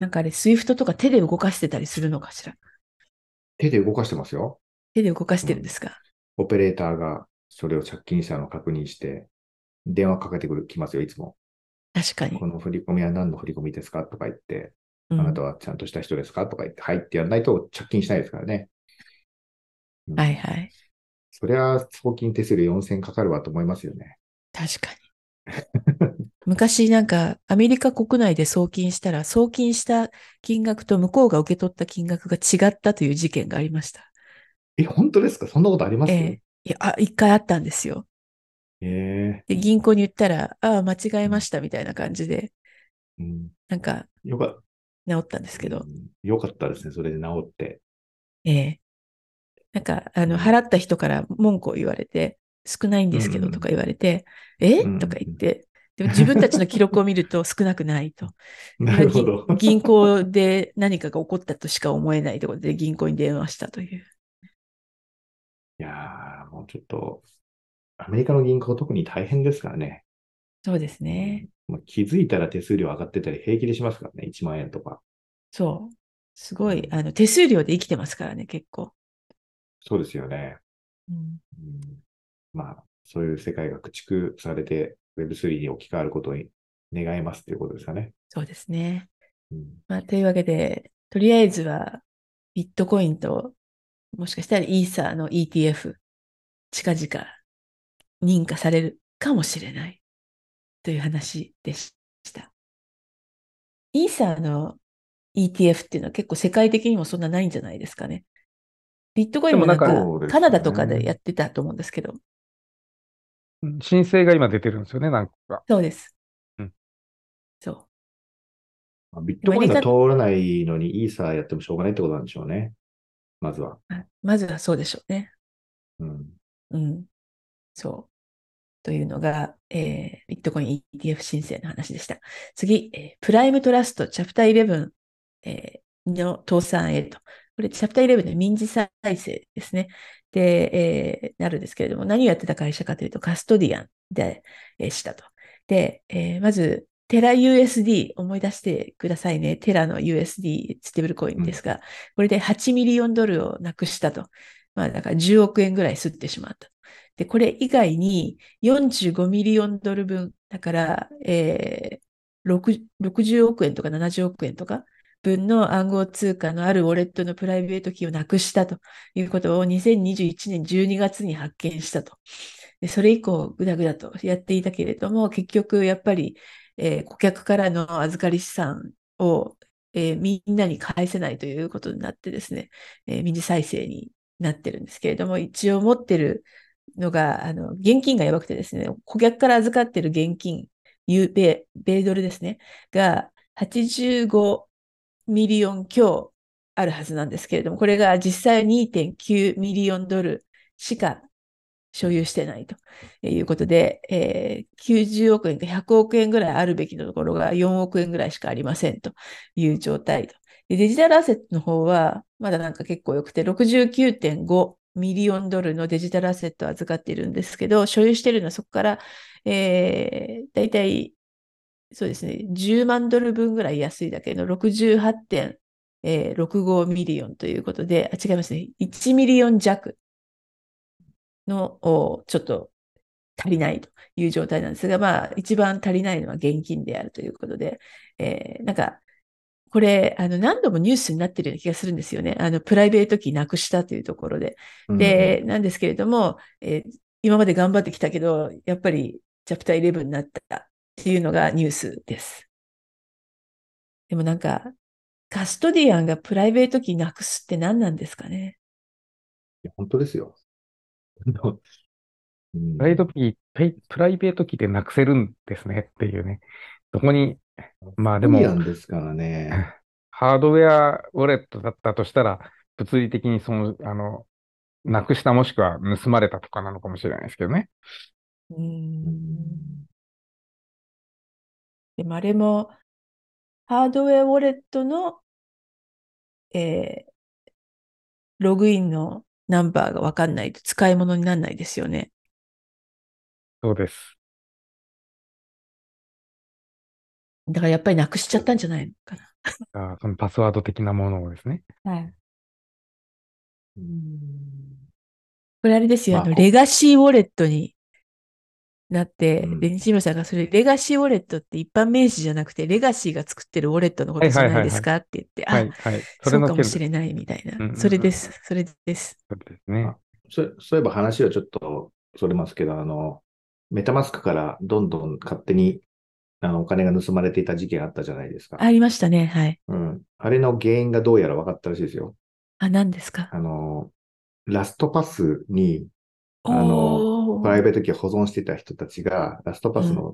A: なんかあれ、 SWIFT とか手で動かしてたりするのかしら？
B: 手で動かしてますよ。
A: 手で動かしてるんですか、
B: うん、オペレーターがそれを借金者の確認して、電話かけてくる、きますよ、いつも。
A: 確かに。
B: この振り込みは何の振り込みですか？とか言って、あなたはちゃんとした人ですか？とか言って、はいってやらないと借金しないですからね。
A: うん、はいはい。
B: そりゃ、送金手数料4000かかるわと思いますよね。
A: 確かに。昔なんかアメリカ国内で送金したら送金した金額と向こうが受け取った金額が違ったという事件がありました。
B: え、本当ですか？そんなことあります、
A: えー、いや、あ、一回あったんですよ。
B: え
A: ー、で、銀行に言ったら、ああ、間違えましたみたいな感じで、うん、なんか、
B: よか
A: 治ったんですけど、う
B: ん。よかったですね、それで治って。
A: ええー、なんか、あの、払った人から文句を言われて、少ないんですけどとか言われて、うん、え、とか言って、でも自分たちの記録を見ると 少なくないと。
B: なるほど。
A: 銀行で何かが起こったとしか思えないところで銀行に電話したという。
B: いやー、もうちょっと、アメリカの銀行特に大変ですからね。
A: そうですね。
B: もう気づいたら手数料上がってたり平気でしますからね、1万円とか。
A: そう。すごい、あの、手数料で生きてますからね、結構。
B: そうですよね。うん、うん、まあ、そういう世界が駆逐されて Web3 に置き換わることに願いますということですかね。
A: そうですね。うん、まあ、というわけで、とりあえずはビットコインと、もしかしたらイーサーの ETF、近々認可されるかもしれないという話でした。イーサーの ETF っていうのは結構世界的にもそんなないんじゃないですかね。ビットコインもなんかカナダとかでやってたと思うんですけど。
C: 申請が今出てるんですよね、なんか。
A: そうです。うん。そ
B: う。ビットコインが通らないのにイーサーやってもしょうがないってことなんでしょうね。まずは。
A: まずはそうでしょうね。
B: うん。
A: うん。そう。というのが、えー、ビットコイン ETF 申請の話でした。次、えー、プライムトラストチャプター11、えー、の倒産へと。これ、チャプター11で民事再生ですね。で、えー、なるんですけれども、何をやってた会社かというと、カストディアンで、えー、したと。で、えー、まず、テラ USD 思い出してくださいね。テラの USD ステーブルコインですが、うん、これで8ミリオンドルをなくしたと。まあだから10億円ぐらい吸ってしまった。で、これ以外に45ミリオンドル分、だから、えー、60億円とか70億円とか分の暗号通貨のある wallet の private key をなくしたということを2021年12月に発見したと。それ以降、ぐだぐだとやっていたけれども、結局やっぱり、えー、顧客からの預かり資産を、えー、みんなに返せないということになってですね、えー、民事再生になってるんですけれども、一応持ってるのが、あの、現金がやばくてですね、顧客から預かってる現金、米、米ドルですね、が85 million 強あるはずなんですけれども、これが実際2.9 million ドルしか所有してないということで、えー、90億円か100億円ぐらいあるべきのところが4億円ぐらいしかありませんという状態と。で digital asset の方は、まだなんか結構良くて、69.5 million ドルの digital asset を預かっているんですけど、所有しているのはそこから、えー、だいたいそうですね、10万ドル分ぐらい安いだけの68.65 million ということで、あ違いますね、1 million 弱のちょっと足りないという状態なんですが、まあ、一番足りないのは現金であるということで、えー、なんか、これ、あの、何度もニュースになってるような気がするんですよね。あの、 private key なくしたというところで。で、うん、なんですけれども、えー、今まで頑張ってきたけど、やっぱり、チャプター11になったっていうのがニュースです。でもなんか、カストディアンがプライベート機なくすって何なんですかね？
B: いや本当ですよ。
C: プライベート機、プライベート機でなくせるんですねっていうね。そこにまあでも、
B: ですからね。
C: ハードウェアウォレットだったとしたら、物理的にその、あの、なくしたもしくは盗まれたとかなのかもしれないですけどね。うん。
A: でもあれも、ハードウェアウォレットの、えー、ログインのナンバーがわかんないと使い物にならないですよね。
C: そうです。
A: だからやっぱりなくしちゃったんじゃないのか
C: な。あそのパスワード的なものをですね。
A: はい。うんこれあれですよ、まあ、あの、レガシーウォレットになって、うん、で、西村さんがそれ、レガシーウォレットって一般名詞じゃなくて、レガシーが作ってるウォレットのことじゃないですか？って言って、はいはいはい、あ、そうかもしれないみたいな。うんうん、それです。それです。そうです
C: ね。
B: そそういえば話はちょっとそれますけど、あの、メタマスクからどんどん勝手にあの、お金が盗まれていた事件あったじゃないですか。
A: ありましたね。はい。
B: うん。あれの原因がどうやら分かったらしいですよ。
A: あ、何ですか？
B: あの、ラストパスに、あの、プライベート機を保存していた人たちが、ラストパスの、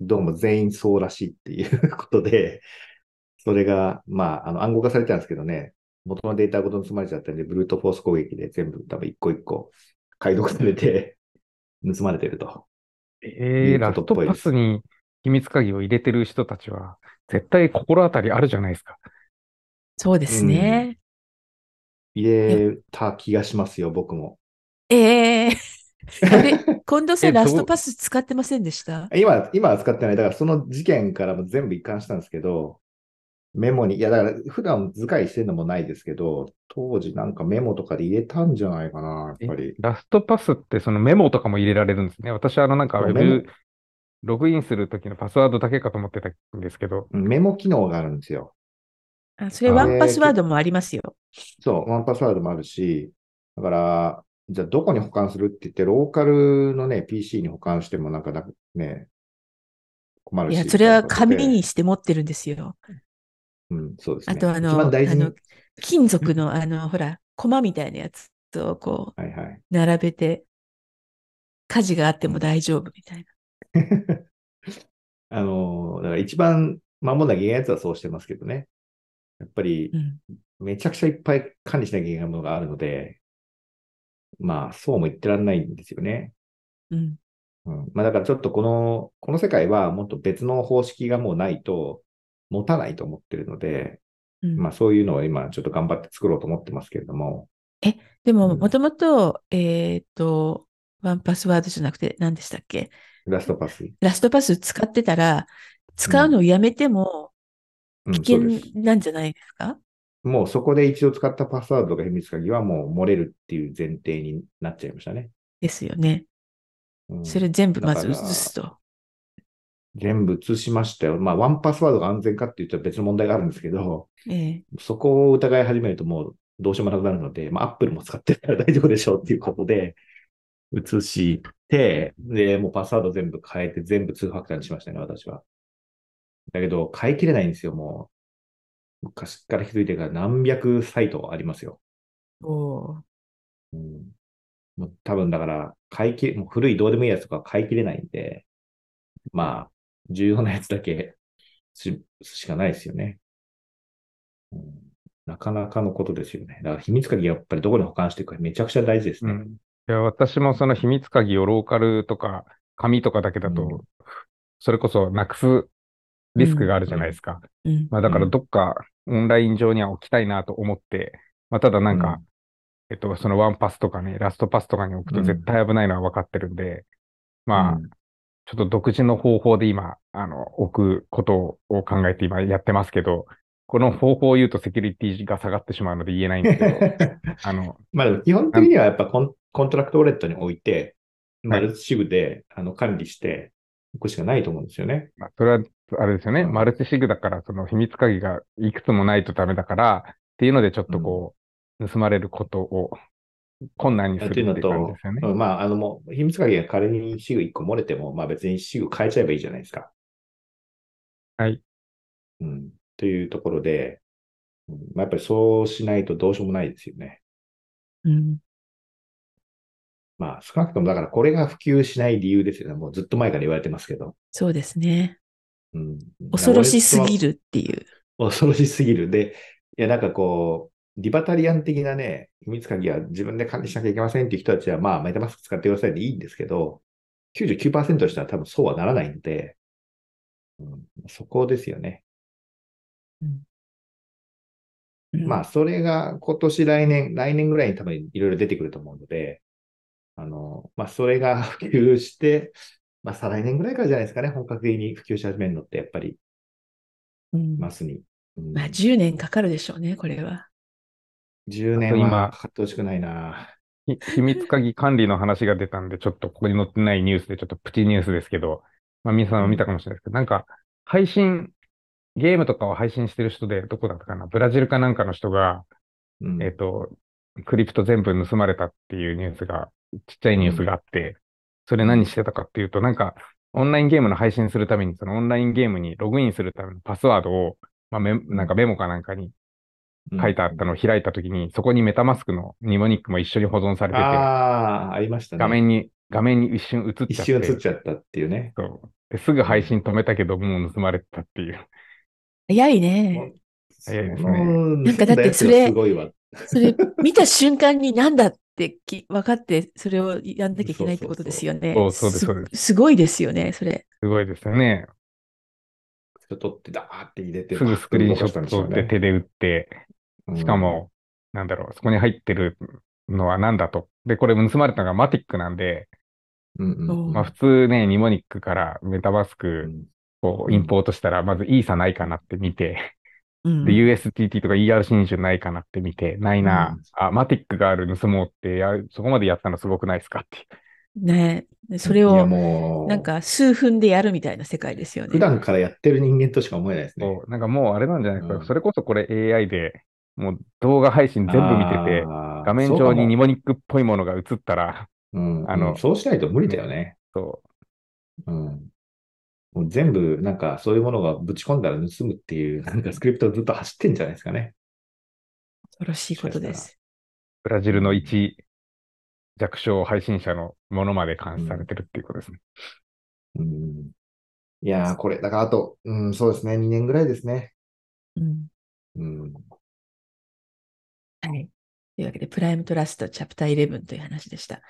B: どうも全員そうらしいっていうことで、それが、まあ、あの、暗号化されてたんですけどね、元のデータごと盗まれちゃったんで、ブルートフォース攻撃で全部多分一個一個解読されて 盗まれてると。
C: ええー、ラストパスに秘密鍵を入れてる人たちは、絶対心当たりあるじゃないですか。
A: そうですね。
B: うん、入れた気がしますよ、僕も。
A: ええー。近藤さん、ラストパス使ってませんでした？
B: 今、今は使ってない。だからその事件からも全部一貫したんですけど、メモに、いや、だから普段図解してるのもないですけど、当時なんかメモとかで入れたんじゃないかな、やっぱり。
C: ラストパスってそのメモとかも入れられるんですね。私、あのなんかウェブログインするときのパスワードだけかと思ってたんですけど。
B: メモ機能があるんですよ。
A: あそれワンパスワードもありますよ。
B: そう、ワンパスワードもあるし、だから、じゃあどこに保管するって言って、ローカルのね、PC に保管してもなんかね、困るし。
A: いや、それは紙にして持ってるんです
B: よ。うん、そうですね。
A: あとあの、あの金属のあの、ほら、コマみたいなやつとこう、はいはい、並べて、火事があっても大丈夫みたいな。
B: あの、だから一番守んなきゃいけないやつはそうしてますけどね。やっぱり、めちゃくちゃいっぱい管理しなきゃいけないものがあるので、まあ、そうも言ってらんないんですよね。うん。うん、まあ、だからちょっとこの、この世界はもっと別の方式がもうないと、持たないと思ってるので、うん、まあそういうのを今ちょっと頑張って作ろうと思ってますけれども。
A: え、でももともと、えっ、と、ワンパスワードじゃなくて何でしたっけ？
B: ラストパス。
A: ラストパス使ってたら、使うのをやめても
B: うん
A: 危険なんじゃないですか、
B: もうそこで一度使ったパスワードとか秘密鍵はもう漏れるっていう前提になっちゃいましたね。
A: ですよね。
B: うん
A: それ全部まず移すと。
B: 全部移しましたよ。まあ、ワンパスワードが安全かって言ったら別の問題があるんですけど、
A: ええ
B: そこを疑い始めるともうどうしようもなくなるので、まあ、アップルも使ってるから大丈夫でしょうっていうことで、移して、で、もうパスワード全部変えて全部2ファクターにしましたね、私は。だけど、変えきれないんですよ、もう。昔から気づいてから何百サイトありますよ。
A: おー
B: うん、もう多分だから、買い切れ、もう古いどうでもいいやつとか買い切れないんで、まあ、重要なやつだけししかないですよね、うん。なかなかのことですよね。だから秘密鍵やっぱりどこに保管していくかめちゃくちゃ大事ですね。
C: うん。いや、私もその秘密鍵をローカルとか紙とかだけだ
B: うん
C: と、それこそなくすリスクがあるじゃないですか。
A: うん
C: まあだからどっかオンライン上には置きたいなと思って、まあただなんか、
B: うん。
C: えっと、その 1Pass とかね、 LastPass とかに置くと絶対危ないのは分かってるんで、まあ、
B: うん。
C: ちょっと独自の方法で今、あの、置くことを考えて今やってますけど、この方法を言うとセキュリティが下がってしまうので言えないんですけど、あの、
B: まあ基本的にはやっぱコン contract wallet に置いて、 multisig であの管理しておくしかないと思うんですよね。
C: まあ、それは、あれですよね、
B: うん
C: マルチシグだから、その秘密鍵がいくつもないとダメだから、っていうのでちょっとこう、盗まれることを困難にするっていう感じですよね。
B: うんまあ、あのもう、秘密鍵が仮にシグ1個漏れても、まあ別にシグ変えちゃえばいいじゃないですか。
C: はい。
B: うん。というところで、うんまあ、やっぱりそうしないとどうしようもないですよね。
A: うん
B: まあ少なくともだからこれが普及しない理由ですよね。もうずっと前から言われてますけど。
A: そうですね。
B: うん。
A: 恐ろしすぎ
B: る。
A: るっていう。
B: 恐ろしすぎる。で、いやなんかこう、リバタリアン的なね、秘密鍵は自分で管理しなきゃいけませんっていう人たちは、まあ、メタマスク使ってくださいでいいんですけど、99%の人は多分そうはならないんで、うん、そこですよね。
A: うん
B: まあ、それが今年来年、来年ぐらいに多分いろいろ出てくると思うので、あの、まあ、それが 普及して、まあ、再来年ぐらいからじゃないですかね、本格的に普及し始めるのって、やっぱり、
A: うん。
B: マスに。うん。
A: まあ、10年かかるでしょうね、これは。
B: 10年
C: あと今
B: はかかってほしくないな。
C: ひ秘密鍵管理の話が出たんで、ちょっとここに載ってないニュースで、ちょっとプチニュースですけど、まあ皆さんも見たかもしれないですけど、なんか、配信、ゲームとかを配信してる人で、どこだったかな、ブラジルかなんかの人が、
B: うん。
C: えっと、クリプト全部盗まれたっていうニュースが、ちっちゃいニュースがあって、それ何してたかっていうと、なんか、オンラインゲームの配信するために、そのオンラインゲームにログインするためのパスワードを、まあ、メなんかメモかなんかに書いてあったのを開いたときに、そこにメタマスクのニモニックも一緒に保存されてて、
B: ああ、ありましたね。
C: 画面に、画面に一瞬映っちゃって、
B: 一瞬映っちゃったっていうね。
C: そうですぐ配信止めたけど、もう盗まれてたっていう。
A: 早いね。
C: 早いですね
B: ね
A: なんかだってそれ
B: すごいわ。
A: それ見た瞬間になんだってき分かって、それをやんなきゃいけないってことですよね。
C: そうそうです
A: すごいですよね、それ。
C: すごいですよね。
B: それ撮ってダーって入れて。
C: すぐスクリーンショット
B: でしょうね
C: で手で打って、しか、も、なんだろう、そこに入ってるのは何だと。で、これ盗まれたのがマティックなんで、
B: うんうんうん
C: まあ普通ね、ニモニックからメタマス
B: う
C: ク
B: ん
C: をインポートしたら、まずイーサないかなって見て、
A: うん
C: で、USTT とか ERC20 ないかなって見て、ないな、
B: うん
C: あ、マティックがある盗もうってや、そこまでやったのすごくないですかって。
A: ねそれ
B: いや
A: を、
B: もう、
A: なんか数分でやるみたいな世界ですよね。
B: 普段からやってる人間としか思えないですね。
C: そう、なんかもうあれなんじゃないですか。
B: うん
C: それこそこれ AI で、もう動画配信全部見てて、画面上にニモニックっぽいものが映ったら、
B: うん
C: あの
B: うんそうしないと無理だよね。
C: そ
B: うん。もう全部、なんかそういうものがぶち込んだら盗むっていう、なんかスクリプトずっと走ってんじゃないですかね。
A: 恐ろしいことです。
C: う、ブラジルの一弱小配信者のものまで監視されてるっていうことですね。
B: うん。いやー、これ、だからあと、うん、そうですね、2年ぐらいですね。
A: うん
B: うん。
A: はい。というわけで、プライムトラストチャプター11という話でした。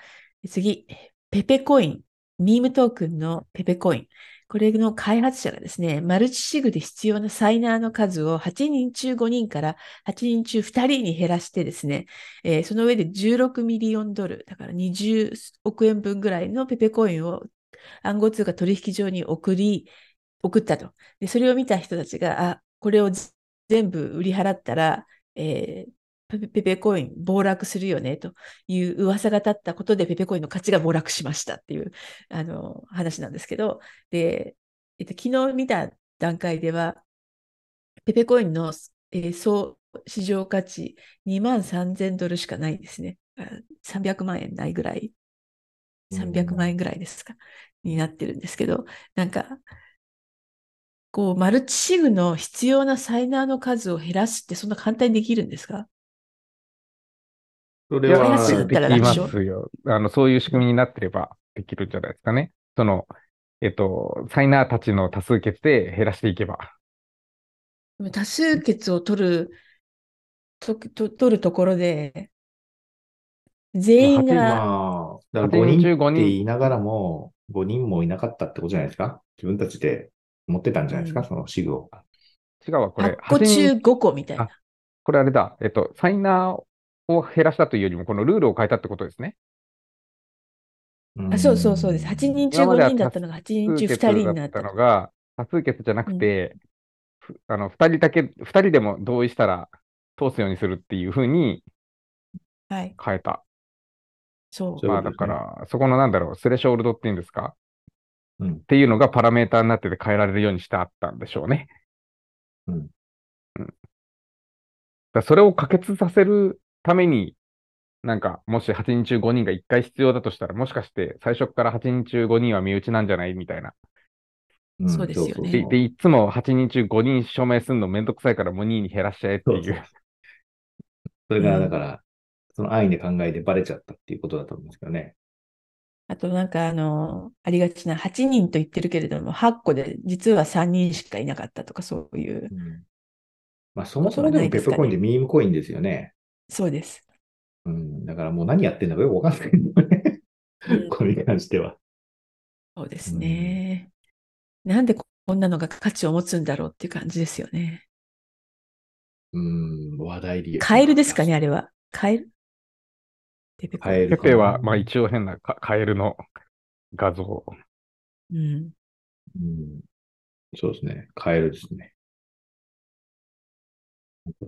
A: で次、ペペコイン、ミームトークンのペペコイン。これの開発者がですね、マルチシグで必要なサイナーの数を8人中5人から8人中2人に減らしてですね、えーその上で16ミリオンドル、だから20億円分ぐらいのペペコインを暗号通貨取引所に送り、送ったと。で、それを見た人たちが、あ、これを全部売り払ったら、えー、ペペコイン暴落するよねという噂が立ったことでペペコインの価値が暴落しましたっていうあの話なんですけど、で、えっと、昨日見た段階では、ペペコインの、えー、総市場価値2万3000ドルしかないですね。300万円ないぐらい、300万円ぐらいですか、になってるんですけど、なんか、こう、マルチシグの必要なサイナーの数を減らすってそんな簡単にできるんですか？
C: それはできますよ。あの、そういう仕組みになってればできるんじゃないですかね。その、えっと、サイナーたちの多数決で減らしていけば。
A: 多数決を取る、とと取るところで、全員が。
B: まあ、だから5人って言いながらも、5人もいなかったってことじゃないですか？自分たちで持ってたんじゃないですか、うん、そのシグを。
C: 違うわ、これ。
A: 8個中5個みたいな。
C: これあれだ。えっと、サイナーを減らしたというよりも、このルールを変えたってことですね。
A: あそうそうそうです。8人中5人だったのが8人中2人になった。
C: のが、多数決じゃなくて、うん、あの、2人だけ、2人でも同意したら通すようにするっていうふうに変えた。はい、
A: そう。
C: まあだから、そこのなんだろう、スレショールドっていうんですか？
B: うん、っ
C: ていうのがパラメーターになってて変えられるようにしてあったんでしょうね。
B: うん。
C: うん、だそれを可決させるために、なんか、もし8人中5人が1回必要だとしたら、もしかして最初から8人中5人は身内なんじゃない？みたいな。
A: うん、そうですよねで。
C: で、いつも8人中5人署名するのめんどくさいからもう2位に減らしちゃえっていう。そうそう
B: そ れが、だから、うん、その安易で考えてバレちゃったっていうことだと思うんですけどね。
A: あとなんかあの、ありがちな8人と言ってるけれども、8個で実は3人しかいなかったとかそういう。うん、
B: まあそもそもでもペットコインでミームコインですよね。
A: そうです。
B: うん、だからもう何やってんのかよくわかんないね。これに関しては。
A: そうですね、うん。なんでこんなのが価値を持つんだろうっていう感じですよね。
B: うん、話題
A: で。カエルですかね、あれは。カエル？
C: ペペカエル。ペペは、まあ一応変なカエルの画像。
A: うん。
B: うん、そうですね。カエルですね。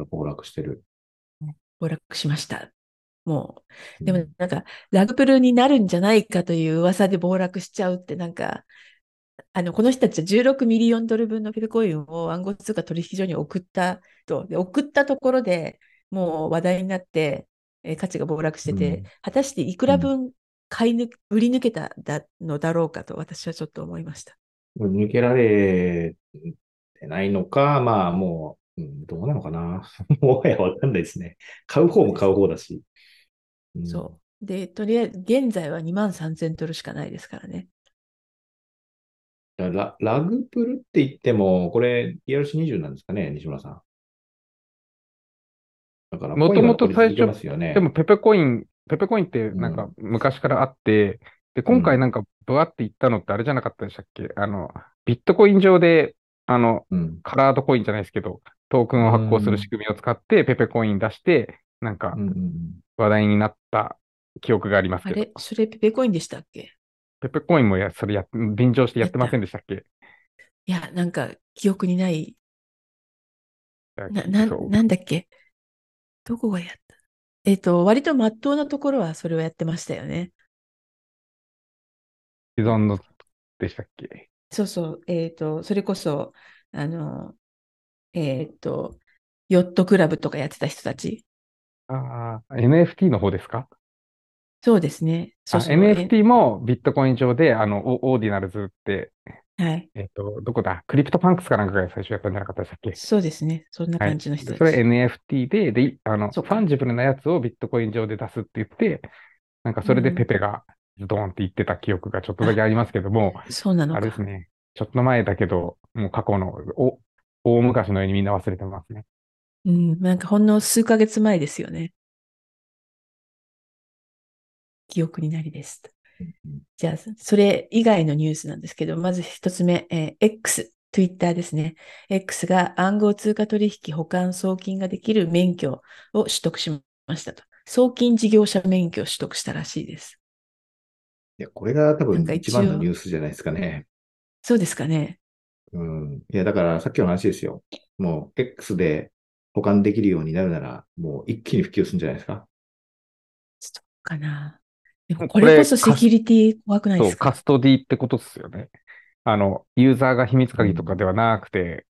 B: 暴落してる。
A: 暴落しました。もう、でもなんか、ラグプルになるんじゃないかという噂で暴落しちゃうってなんか、あの、この人たちは16ミリオンドル分のペペコインを暗号通貨取引所に送ったと、で送ったところでもう話題になって、えー、価値が暴落してて、うん、果たしていくら分買い抜、売り抜けたのだろうかと私はちょっと思いました。
B: 抜けられてないのか、まあもう、うん、どうなのかな？もはやわかんないですね。買う方も買う方だし。
A: うん、そう。で、とりあえず、現在は2万3000ドルしかないですからね。
B: ララグプルって言っても、これ ERC20 なんですかね、西村さん。
C: だから、もともと最初、でもペペコイン、ペペコインってなんか昔からあって、うん、で、今回なんかブワって言ったのってあれじゃなかったでしたっけ？あの、ビットコイン上で、あの、うん、カラードコインじゃないですけど、トークンを発行する仕組みを使ってペペコイン出して、なんか話題になった記憶がありますけど。あ
A: れ？それペペコインでしたっけ？
C: ペペコインもや、それや、便乗してやってませんでしたっけ？
A: いや、なんか記憶にない。な、な、なんだっけ？どこがやった？えっ、ー、と、割と真っ当なところはそれをやってましたよね。
C: 既存のでしたっけ？
A: そうそう。えっ、ー、と、それこそ、あの、えっ、ー、と、ヨットクラブとかやってた人たち。
C: ああ、NFT の方ですか？
A: そうですね。そうそう
C: NFT もビットコイン上で、あの、オーディナルズって、
A: はい。
C: えっ、と、どこだ？ CryptoPunks かなんかが最初やったんじゃなかったでしたっけ？
A: そうですね。そんな感じの人
C: たち。はい、それ NFT で、で、あの、 fungible なやつをビットコイン上で出すって言って、なんかそれで PEPE がドーンって言ってた記憶がちょっとだけありますけども、
A: そうなのか。
C: あれですね。ちょっと前だけど、もう過去の、お、大昔のようにみんな忘れてますね。
A: うん、なんかほんの数ヶ月前ですよね。記憶になりです。じゃあ、それ以外のニュースなんですけど、まず一つ目、えー、X、Twitter ですね。X が暗号通貨取引保管送金ができる免許を取得しましたと。送金事業者免許を取得したらしいです。
B: いや、これが多分一番のニュースじゃないですかね。
A: そうですかね。
B: うん。いや、だからさっきの話ですよ。もう X で保管できるようになるなら、もう一気に普及するんじゃないですか？
A: そうかな。でもこれこそセキュリティ怖くないです
C: か？そう、カストディってことですよね。あの、ユーザーが秘密鍵とかではなくて、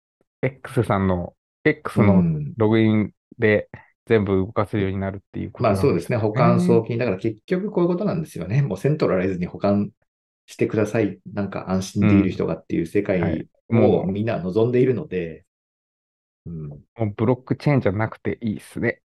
C: うん、X さんの、X のログインで全部動かせるようになるっていうこと、
B: ね、まあそうですね。保管送金。だから結局こういうことなんですよね。もうセントラライズに保管してください。なんか安心できる人がっていう世界をみんな望んでいるので。
C: うん、もうブロックチェーンじゃなくていいっすね。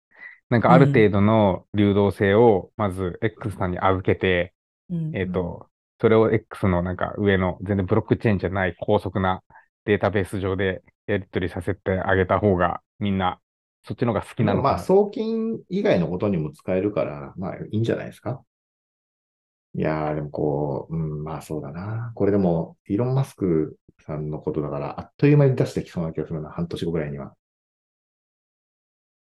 C: なんかある程度の流動性をまず X さんに預けて、うん、えっ、ー、と、それを X のなんか上の全然ブロックチェーンじゃない高速なデータベース上でやり取りさせてあげた方がみんなそっちの方が好きなの
B: かな。まあ、送金以外のことにも使えるから、まあ、いいんじゃないですか。いやー、でもこう、うん、まあそうだな。これでも、イーロン・マスクさんのことだから、あっという間に出してきそうな気がするな、半年後ぐらいには。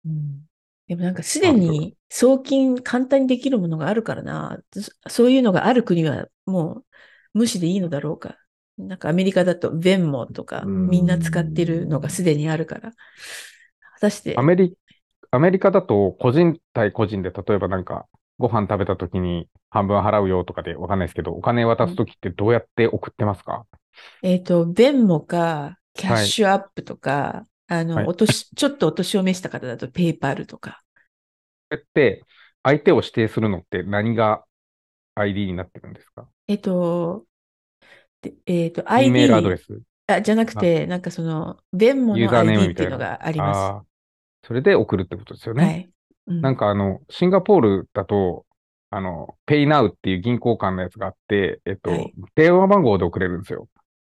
A: うん。でもなんかすでに送金簡単にできるものがあるからな。そういうのがある国はもう無視でいいのだろうか。なんかアメリカだとベンモとかみんな使ってるのがすでにあるから。果たして。
C: アメリアメリカだと個人対個人で例えばなんかご飯食べた時に半分払うよとかでわかんないですけど、お金渡す時ってどうやって送ってますか、
A: えっ、ー、と、ベンモか、キャッシュアップとか、はい、あの、はい、お年、ちょっとお年を召した方だとペイパルとか。
C: これって、相手を指定するのって何が ID になってるんですか？
A: えっ、ー、と、えっ、ー、と、ID。
C: メールアドレス？
A: あじゃなくて、なんかその、ベンモの ID っていうのがありま
C: す。それで送るってことですよね。はい。うん、なんかあの、シンガポールだと、あの、PayNow っていう銀行間のやつがあって、えっと、はい、電話番号で送れるんですよ。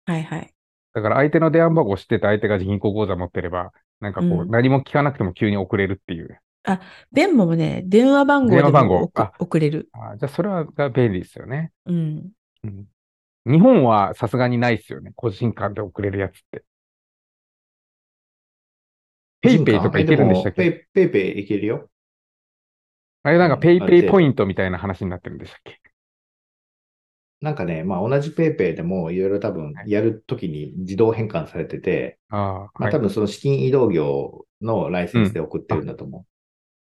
A: はいはい。
C: だから相手の電話番号を知ってて相手が銀行口座持ってれば、なんかこう、うん、何も聞かなくても急に送れるっていう。
A: あ、 Venmo もね、電話番号でも送れる。
C: あじゃあそれは便利ですよね。
A: うん。う
C: ん、日本はさすがにないですよね。個人間で送れるやつって。 PayPay とかいけるんでしたっけ？
B: PayPay いけるよ。
C: あれなんか PayPay ポイントみたいな話になってるんでしたっけ？
B: なんかね、まあ同じ PayPay でもいろいろ多分やるときに自動変換されてて、あ、まあ多分その資金移動業のライセンスで送ってるんだと思う。うん、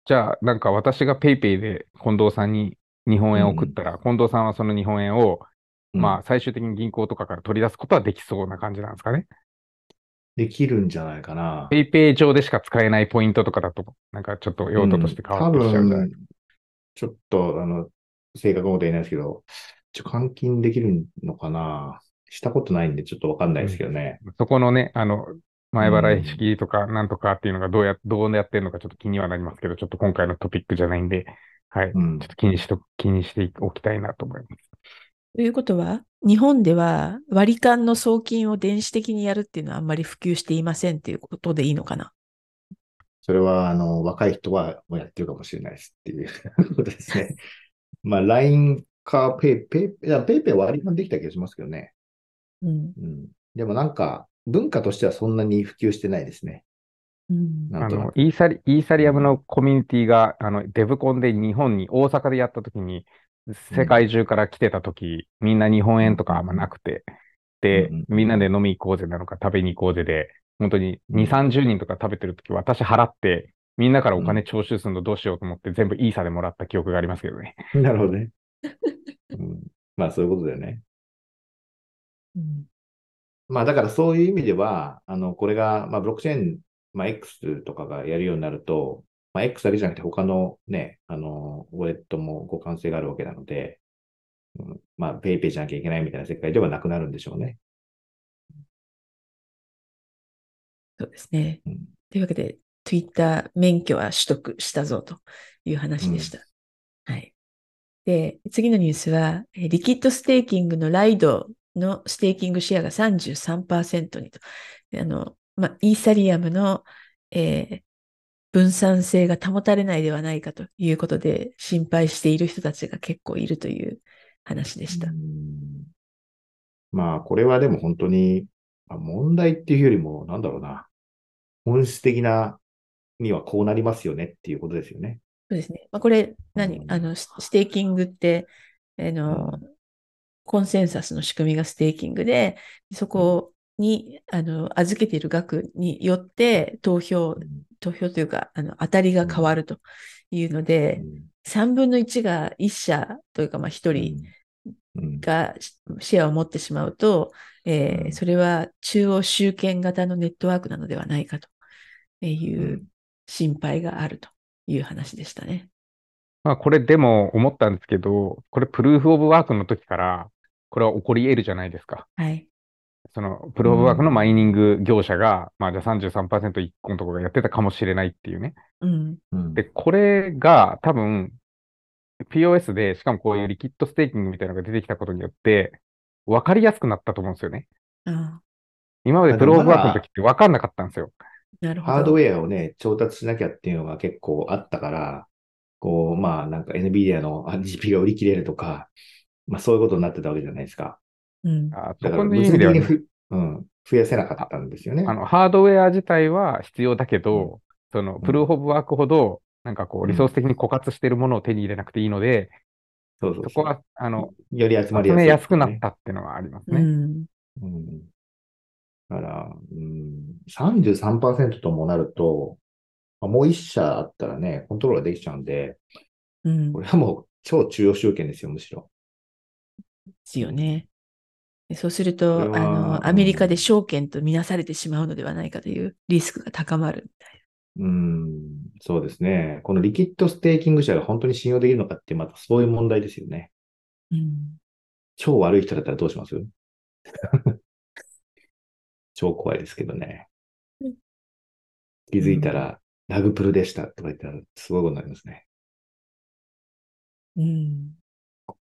C: じゃあ、なんか私がペイペイで近藤さんに日本円を送ったら、うん、近藤さんはその日本円を、まあ最終的に銀行とかから取り出すことはできそうな感じなんですかね？
B: できるんじゃないかな。
C: ペイペイ上でしか使えないポイントとかだと、なんかちょっと用途として変わってきちゃうじゃない、うん、
B: ちょっと、あの、正確なこと言えないですけど、ちょっと換金できるのかな？したことないんでちょっとわかんないですけどね。
C: うん、そこのね、あの、前払い式とかなんとかっていうのがどうや、どうやってるのかちょっと気にはなりますけど、ちょっと今回のトピックじゃないんで、はい。うん、ちょっと気にしと、気にしておきたいなと思います。
A: ということは、日本では割り勘の送金を電子的にやるっていうのはあんまり普及していませんっていうことでいいのかな？
B: それは、あの、若い人はもうやってるかもしれないですっていう ことですね。まあ、LINE かペイ、ペイ、いや、ペイペイ割り勘できた気がしますけどね。
A: うん。
B: うん。でもなんか、文化としてはそんなに普及してないですね。
A: うん、
C: あのイーサリ、イーサリアムのコミュニティが、あの、 Devcon で日本に、大阪でやったときに、世界中から来てたとき、みんな日本円とかあんまなくて、で、みんなで飲み行こうぜなのか食べに行こうぜで、本当に2、30人とか食べてるとき、私払って、みんなからお金徴収するのどうしようと思って、全部イーサでもらった記憶がありますけどね。
B: なるほどね。うん、まあそういうことだよね。
A: うん、
B: まあだからそういう意味では、あの、これが、まあブロックチェーン、まあ X とかがやるようになると、まあ X だけじゃなくて他のね、あの、ウォレットも互換性があるわけなので、うん、まあ PayPay じゃなきゃいけないみたいな世界ではなくなるんでしょうね。
A: そうですね。うん、というわけで、Twitter 免許は取得したぞという話でした。うん、はい。で、次のニュースは、リキッドステーキングのライドのステーキングシェアが33%にと。あの、まあ、イーサリアムの、えー、分散性が保たれないではないかということで心配している人たちが結構いるという話でした。
B: まあ、これはでも本当に、問題っていうよりも、なんだろうな。本質的なにはこうなりますよねっていうことですよね。
A: そうですね。まあ、これ何、うん、あの、ステーキングって、あの、うん、コンセンサスの仕組みがステーキングで、そこに、あの、預けている額によって投票、投票というか、あの、当たりが変わるというので、3分の1が1社というか、まあ1人がシェアを持ってしまうと、えー、それは中央集権型のネットワークなのではないかという心配があるという話でしたね。
C: まあこれでも思ったんですけど、これプルーフオブワークの時からこれは起こり得るじゃないですか。
A: はい。
C: そのプルーフオブワークのマイニング業者が、まあじゃあ33%一個のところがやってたかもしれないっていうね。
A: うん。
C: で、これが多分 POS で、しかもこういうリキッドステーキングみたいなのが出てきたことによって、分かりやすくなったと思うんですよね。
A: うん、
C: 今までプローブワークの時って分かんなかったんですよ。
A: なるほど。
B: ハードウェアをね、調達しなきゃっていうのが結構あったから、こう、まあなんか NVIDIA の GP が売り切れるとか、まあそういうことになってたわけじゃないですか。
A: うん。
C: あそこの意味では、ね、
B: うん、増やせなかったんですよね。
C: あの、ハードウェア自体は必要だけど、うん、その、プルーフオブワークほど、なんかこう、リソース的に枯渇しているものを手に入れなくていいので、
B: そうそう
C: そこは、あの、
B: より集まり
C: やすい、ね、やすくなったっていうのはありますね。
A: うん。
B: うん、だから、うん、33%ともなると、もう1社あったらね、コントロールができちゃうんで、
A: うん、
B: これはもう超中央集権ですよ、むしろ。
A: ですよね。そうすると、あの、アメリカで証券とみなされてしまうのではないかというリスクが高まるみたい
B: な。うん、そうですね。このリキッドステーキング社が本当に信用できるのかって、またそういう問題ですよね。
A: うん、
B: 超悪い人だったらどうします？超怖いですけどね。気づいたら、 rug pull でしたとか言ったら、すごいことになりますね。
A: うん。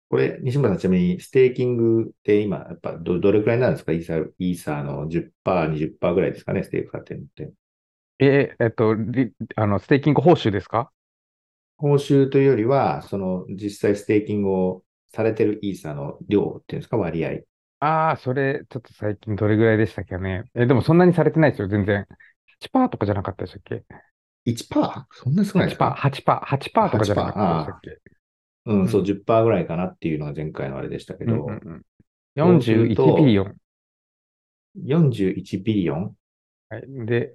B: これ、西村さん、ちなみに、ステーキングって今、やっぱど、どれくらいなんですか？イーサー、イーサーの10%、20%ぐらいですかね、ステーク買ってるのって。
C: ええっと、あの、ステーキング報酬ですか？
B: 報酬というよりは、その、実際ステーキングをされてるイーサーの量っていうんですか、割合。
C: ああ、それ、ちょっと最近どれぐらいでしたっけね。え、でもそんなにされてないですよ、全然。1%とかじゃなかったでしたっけ
B: ?1%? そんな少ないですか
C: ?8%、8%、8%とかじゃなかったでしたっけ？
B: うん、そう、10%ぐらいかなっていうのが前回のあれでしたけど。うんうんうん、
C: 41 billion。
B: 41ビリオン？
C: はい。で、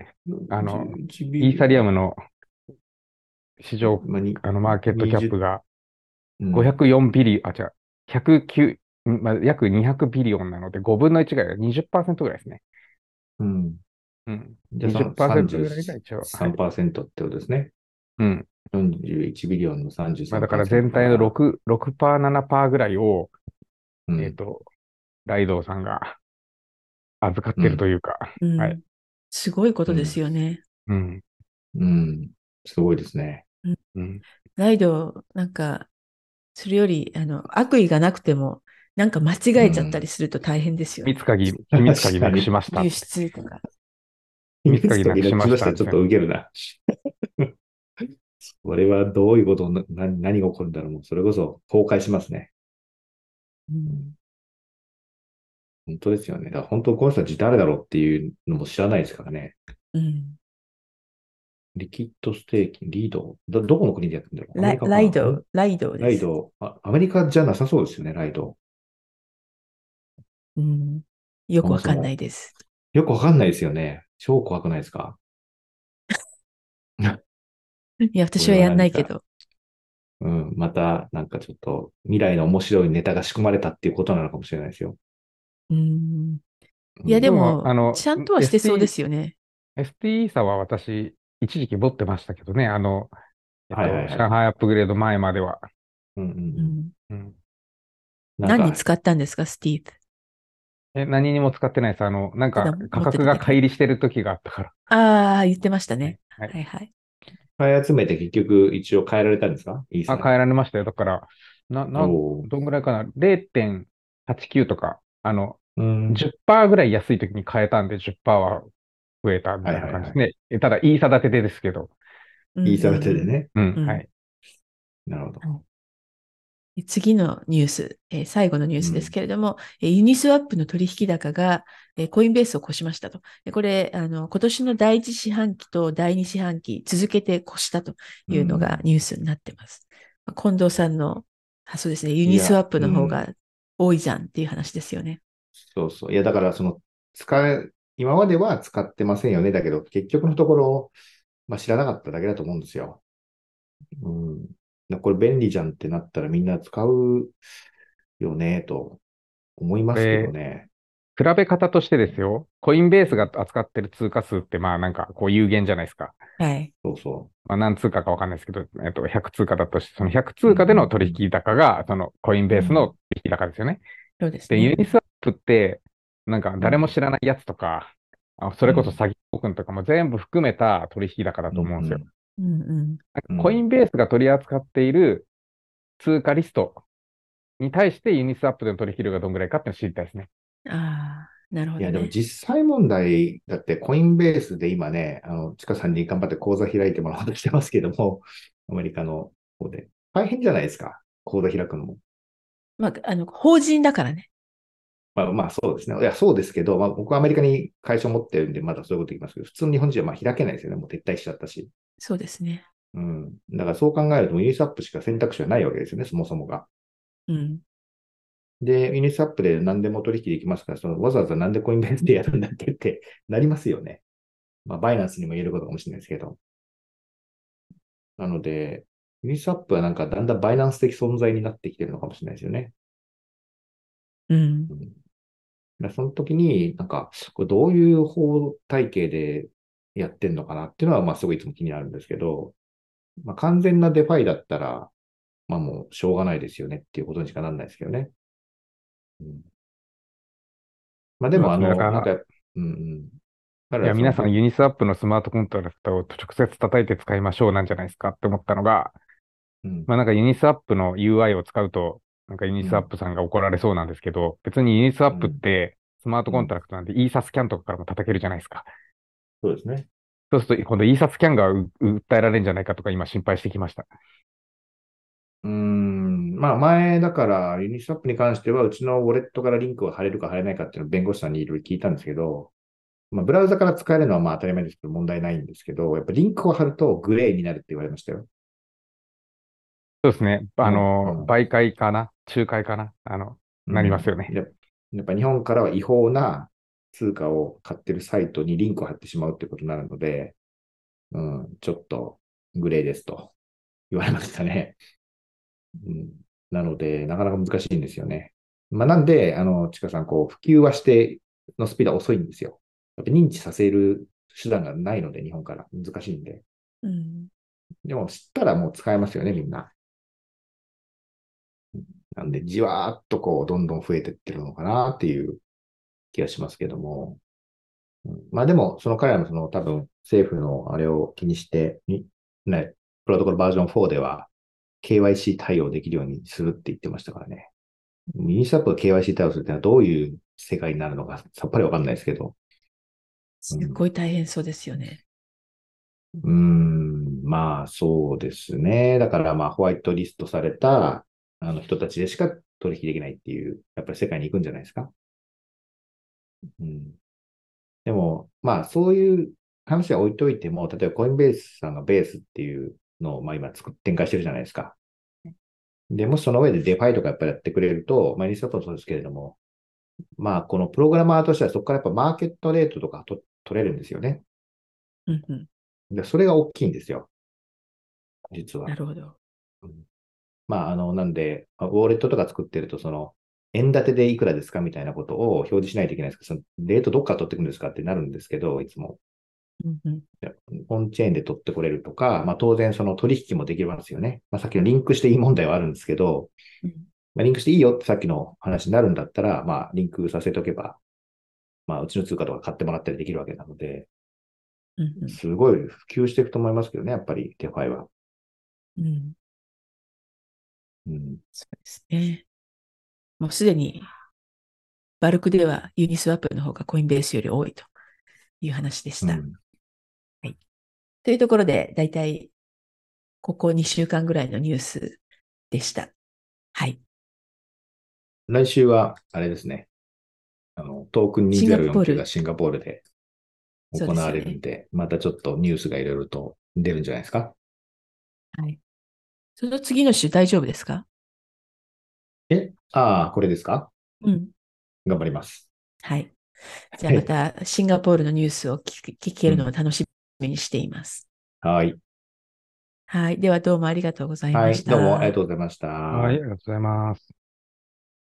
C: あの、イーサリアムの市場、あの、マーケットキャップが504ビリ、あ、違う、109、まあ、約200ビリオンなので、5分の1ぐらいが20%ぐらいですね。
B: うん。
C: うん。20%ぐらいが一応。
B: 3%ってことですね。
C: うん。
B: 41ビリオンの33%。
C: まあ、だから全体の6、6%、7%ぐらいを、うん、えっ、ー、と、ライドウさんが預かってるというか、
A: うん、
C: はい。
A: すごいことですよね。
C: うん。
B: うん。すごいですね。
C: うん。
A: ライド、なんか、それより、あの、悪意がなくても、なんか間違えちゃったりすると大変ですよ
C: ね。秘密鍵、秘密鍵なくしました。
A: 輸出とか。
B: 秘密鍵なくしました。ちょっと受けるな。これはどういうことな、何が起こるんだろうもうそれこそ崩壊しますね。
A: うん、
B: 本当ですよね。だから本当この人たち誰だろうっていうのも知らないですからね。
A: うん。
B: リキッドステーキ、リード？ど、どこの国でやってるんだろう？
A: ラライド、ライドです。
B: ライドあ。アメリカじゃなさそうですよね、ライド。
A: うん。よくわかんないです。
B: よくわかんないですよね。超怖くないですか？
A: いや、私はやんないけど。
B: うん、また、なんかちょっと、未来の面白いネタが仕組まれたっていうことなのかもしれないですよ。
A: うん。いや、でも、あの、ちゃんとはしてそうですよね。
C: ST 差は私、一時期持ってましたけどね、あの、
B: えっと、はいはいはい、
C: 上海アップグレード前までは。
B: うんうんうん。
A: 何に使ったんですか、スティーブ？
C: え、何にも使ってないです。あの、なんか価格が乖離してる時があったから。
A: ああ、言ってましたね。はい、はい、はい。
B: 買い集めて結局一応変えられたんですか？いい
C: あ、変えられましたよ。だから、な、な、どんぐらいかな ?0.89 とか、あの、10%ぐらい安い時に変えたんで10%は増えたみたいな感じですね。はいはいはい、ただ、いい差立てでですけど。
B: いい差立てでね。
C: うん、うん、はい。
B: なるほど。
A: 次のニュース、えー、最後のニュースですけれども、うん、ユニスワップの取引高が、えー、コインベースを越しましたと。これ、あの、今年の第一四半期と第二四半期続けて越したというのがニュースになってます。うん、近藤さんの発想ですね。ユニスワップの方が多いじゃんっていう話ですよね。
B: そうそう。いや、だからその使え、今までは使ってませんよね。だけど、結局のところ、まあ知らなかっただけだと思うんですよ。うん。これ便利じゃんってなったらみんな使うよね、と思いますけどね。
C: 比べ方としてですよ、コインベースが扱ってる通貨数って、まあなんかこう有限じゃないですか。
A: はい。
B: そうそう。
C: まあ何通貨かわかんないですけど、えっと、100通貨だとして、その100通貨での取引高が、そのコインベースの取引高ですよね。
A: そうですね。
C: で、ユニスワップって、なんか誰も知らないやつとか、あそれこそ詐欺トークンとかも全部含めた取引高だと思うんですよ。
A: うんうん、
C: コインベースが取り扱っている通貨リストに対してユニスワップでの取引量がどんぐらいかっていうのを知りたいですね。
A: ああ、なるほど、ね、
B: いや、でも実際問題、だってコインベースで今ね、あの、ちかさんに頑張って口座開いてもらおうとしてますけども、アメリカの方で。大変じゃないですか、口座開くのも。
A: まあ、あの、法人だからね。
B: まあ、まあ、そうですね。いや、そうですけど、まあ、僕はアメリカに会社を持ってるんで、まだそういうこと言いますけど、普通の日本人はまあ開けないですよね。もう撤退しちゃったし。
A: そうですね。
B: うん。だからそう考えると、ユニスワップしか選択肢はないわけですよね、そもそもが。
A: うん。
B: で、ユニスワップで何でも取引できますから、そのわざわざなんでコインベースでやるんだっけってなりますよね。まあ、バイナンスにも言えることかもしれないですけど。なので、ユニスワップはなんかだんだんバイナンス的存在になってきてるのかもしれないですよね。
A: うん。
B: うん、その時に、なんか、これどういう法体系でやってんのかなっていうのは、まあ、すごいいつも気になるんですけど、まあ、完全なデファイだったら、まあもうしょうがないですよねっていうことにしかなんないですけどね。うん、まあでも、あの、なんか、うんうん。
C: いや、皆さんユニスワップのスマートコントラクトを直接叩いて使いましょうなんじゃないですかって思ったのが、うん、まあなんかユニスアップの UI を使うと、なんかユニスワップさんが怒られそうなんですけど、別にユニスワップってスマートコントラクトなんで ESA スキャンとかからも叩けるじゃないですか。
B: そうですね。
C: そうすると、今度 ESA スキャンが訴えられるんじゃないかとか今心配してきました。
B: うん。まあ前だからユニスワップに関してはうちのウォレットからリンクを貼れるか貼れないかっていうのを弁護士さんにいろいろ聞いたんですけど、まあブラウザから使えるのはまあ当たり前ですけど問題ないんですけど、やっぱリンクを貼るとグレーになるって言われましたよ。
C: そうですね。あの、うん、媒介かな？仲介かな？あの、なりますよね。
B: やっぱ日本からは違法な通貨を買ってるサイトにリンクを貼ってしまうってことになるので、うん、ちょっとグレーですと言われましたね。うん、なので、なかなか難しいんですよね。まあ、なんで、あの、ちかさん、こう、普及はしてのスピードは遅いんですよ。やっぱ認知させる手段がないので、日本から難しいんで。
A: うん、
B: でも、知ったらもう使えますよね、みんな。なんで、じわーっとこう、どんどん増えてってるのかなっていう気がしますけども。うん、まあでも、その彼らのその多分政府のあれを気にして、ね、プロトコルバージョン4では KYC 対応できるようにするって言ってましたからね。ユニスワップが KYC 対応するってのはどういう世界になるのかさっぱりわかんないですけど。
A: すっごい大変そうですよね。
B: うん、まあそうですね。だからまあホワイトリストされたあの人たちでしか取引できないっていう、やっぱり世界に行くんじゃないですか。うん。でも、まあそういう話は置いといても、例えばコインベースさんがベースっていうのを、まあ今作展開してるじゃないですか。で、もしその上でデファイとかやっぱりやってくれると、まあ、リストもそうですけれども、まあ、このプログラマーとしてはそこからやっぱマーケットレートとかと取れるんですよね。
A: うんうん。
B: で、それが大きいんですよ。実は。
A: なるほど。
B: うん、まあ、あの、なんで、ウォーレットとか作ってると、その、円建てでいくらですかみたいなことを表示しないといけないですけど、そのレートどっから取ってくるんですかってなるんですけど、いつも。
A: うんうん、
B: オンチェーンで取ってこれるとか、まあ、当然その取引もできますよね。まあ、さっきのリンクしていい問題はあるんですけど、
A: うん、
B: まあ、リンクしていいよってさっきの話になるんだったら、まあ、リンクさせておけば、まあ、うちの通貨とか買ってもらったりできるわけなので、
A: うんうん、
B: すごい普及していくと思いますけどね、やっぱりデファイは。
A: うん。
B: うん、
A: そうですね。もうすでに、バルクではユニスワップの方がコインベースより多いという話でした。うんというところで、だいたいここ2週間ぐらいのニュースでした。はい。
B: 来週は、あれですね。あの、トークン2049がシンガポールで行われるんで、でね、またちょっとニュースがいろいろと出るんじゃないですか？
A: はい。その次の週大丈夫ですか？
B: え？ああ、これですか？
A: うん。
B: 頑張ります。
A: はい。じゃあまたシンガポールのニュースを聞けるのを楽しみにしています。
B: はい。
A: はい。ではどうもありがとうございました。
B: はい。どうもありがとうございました。
C: はい。ありがとうございます。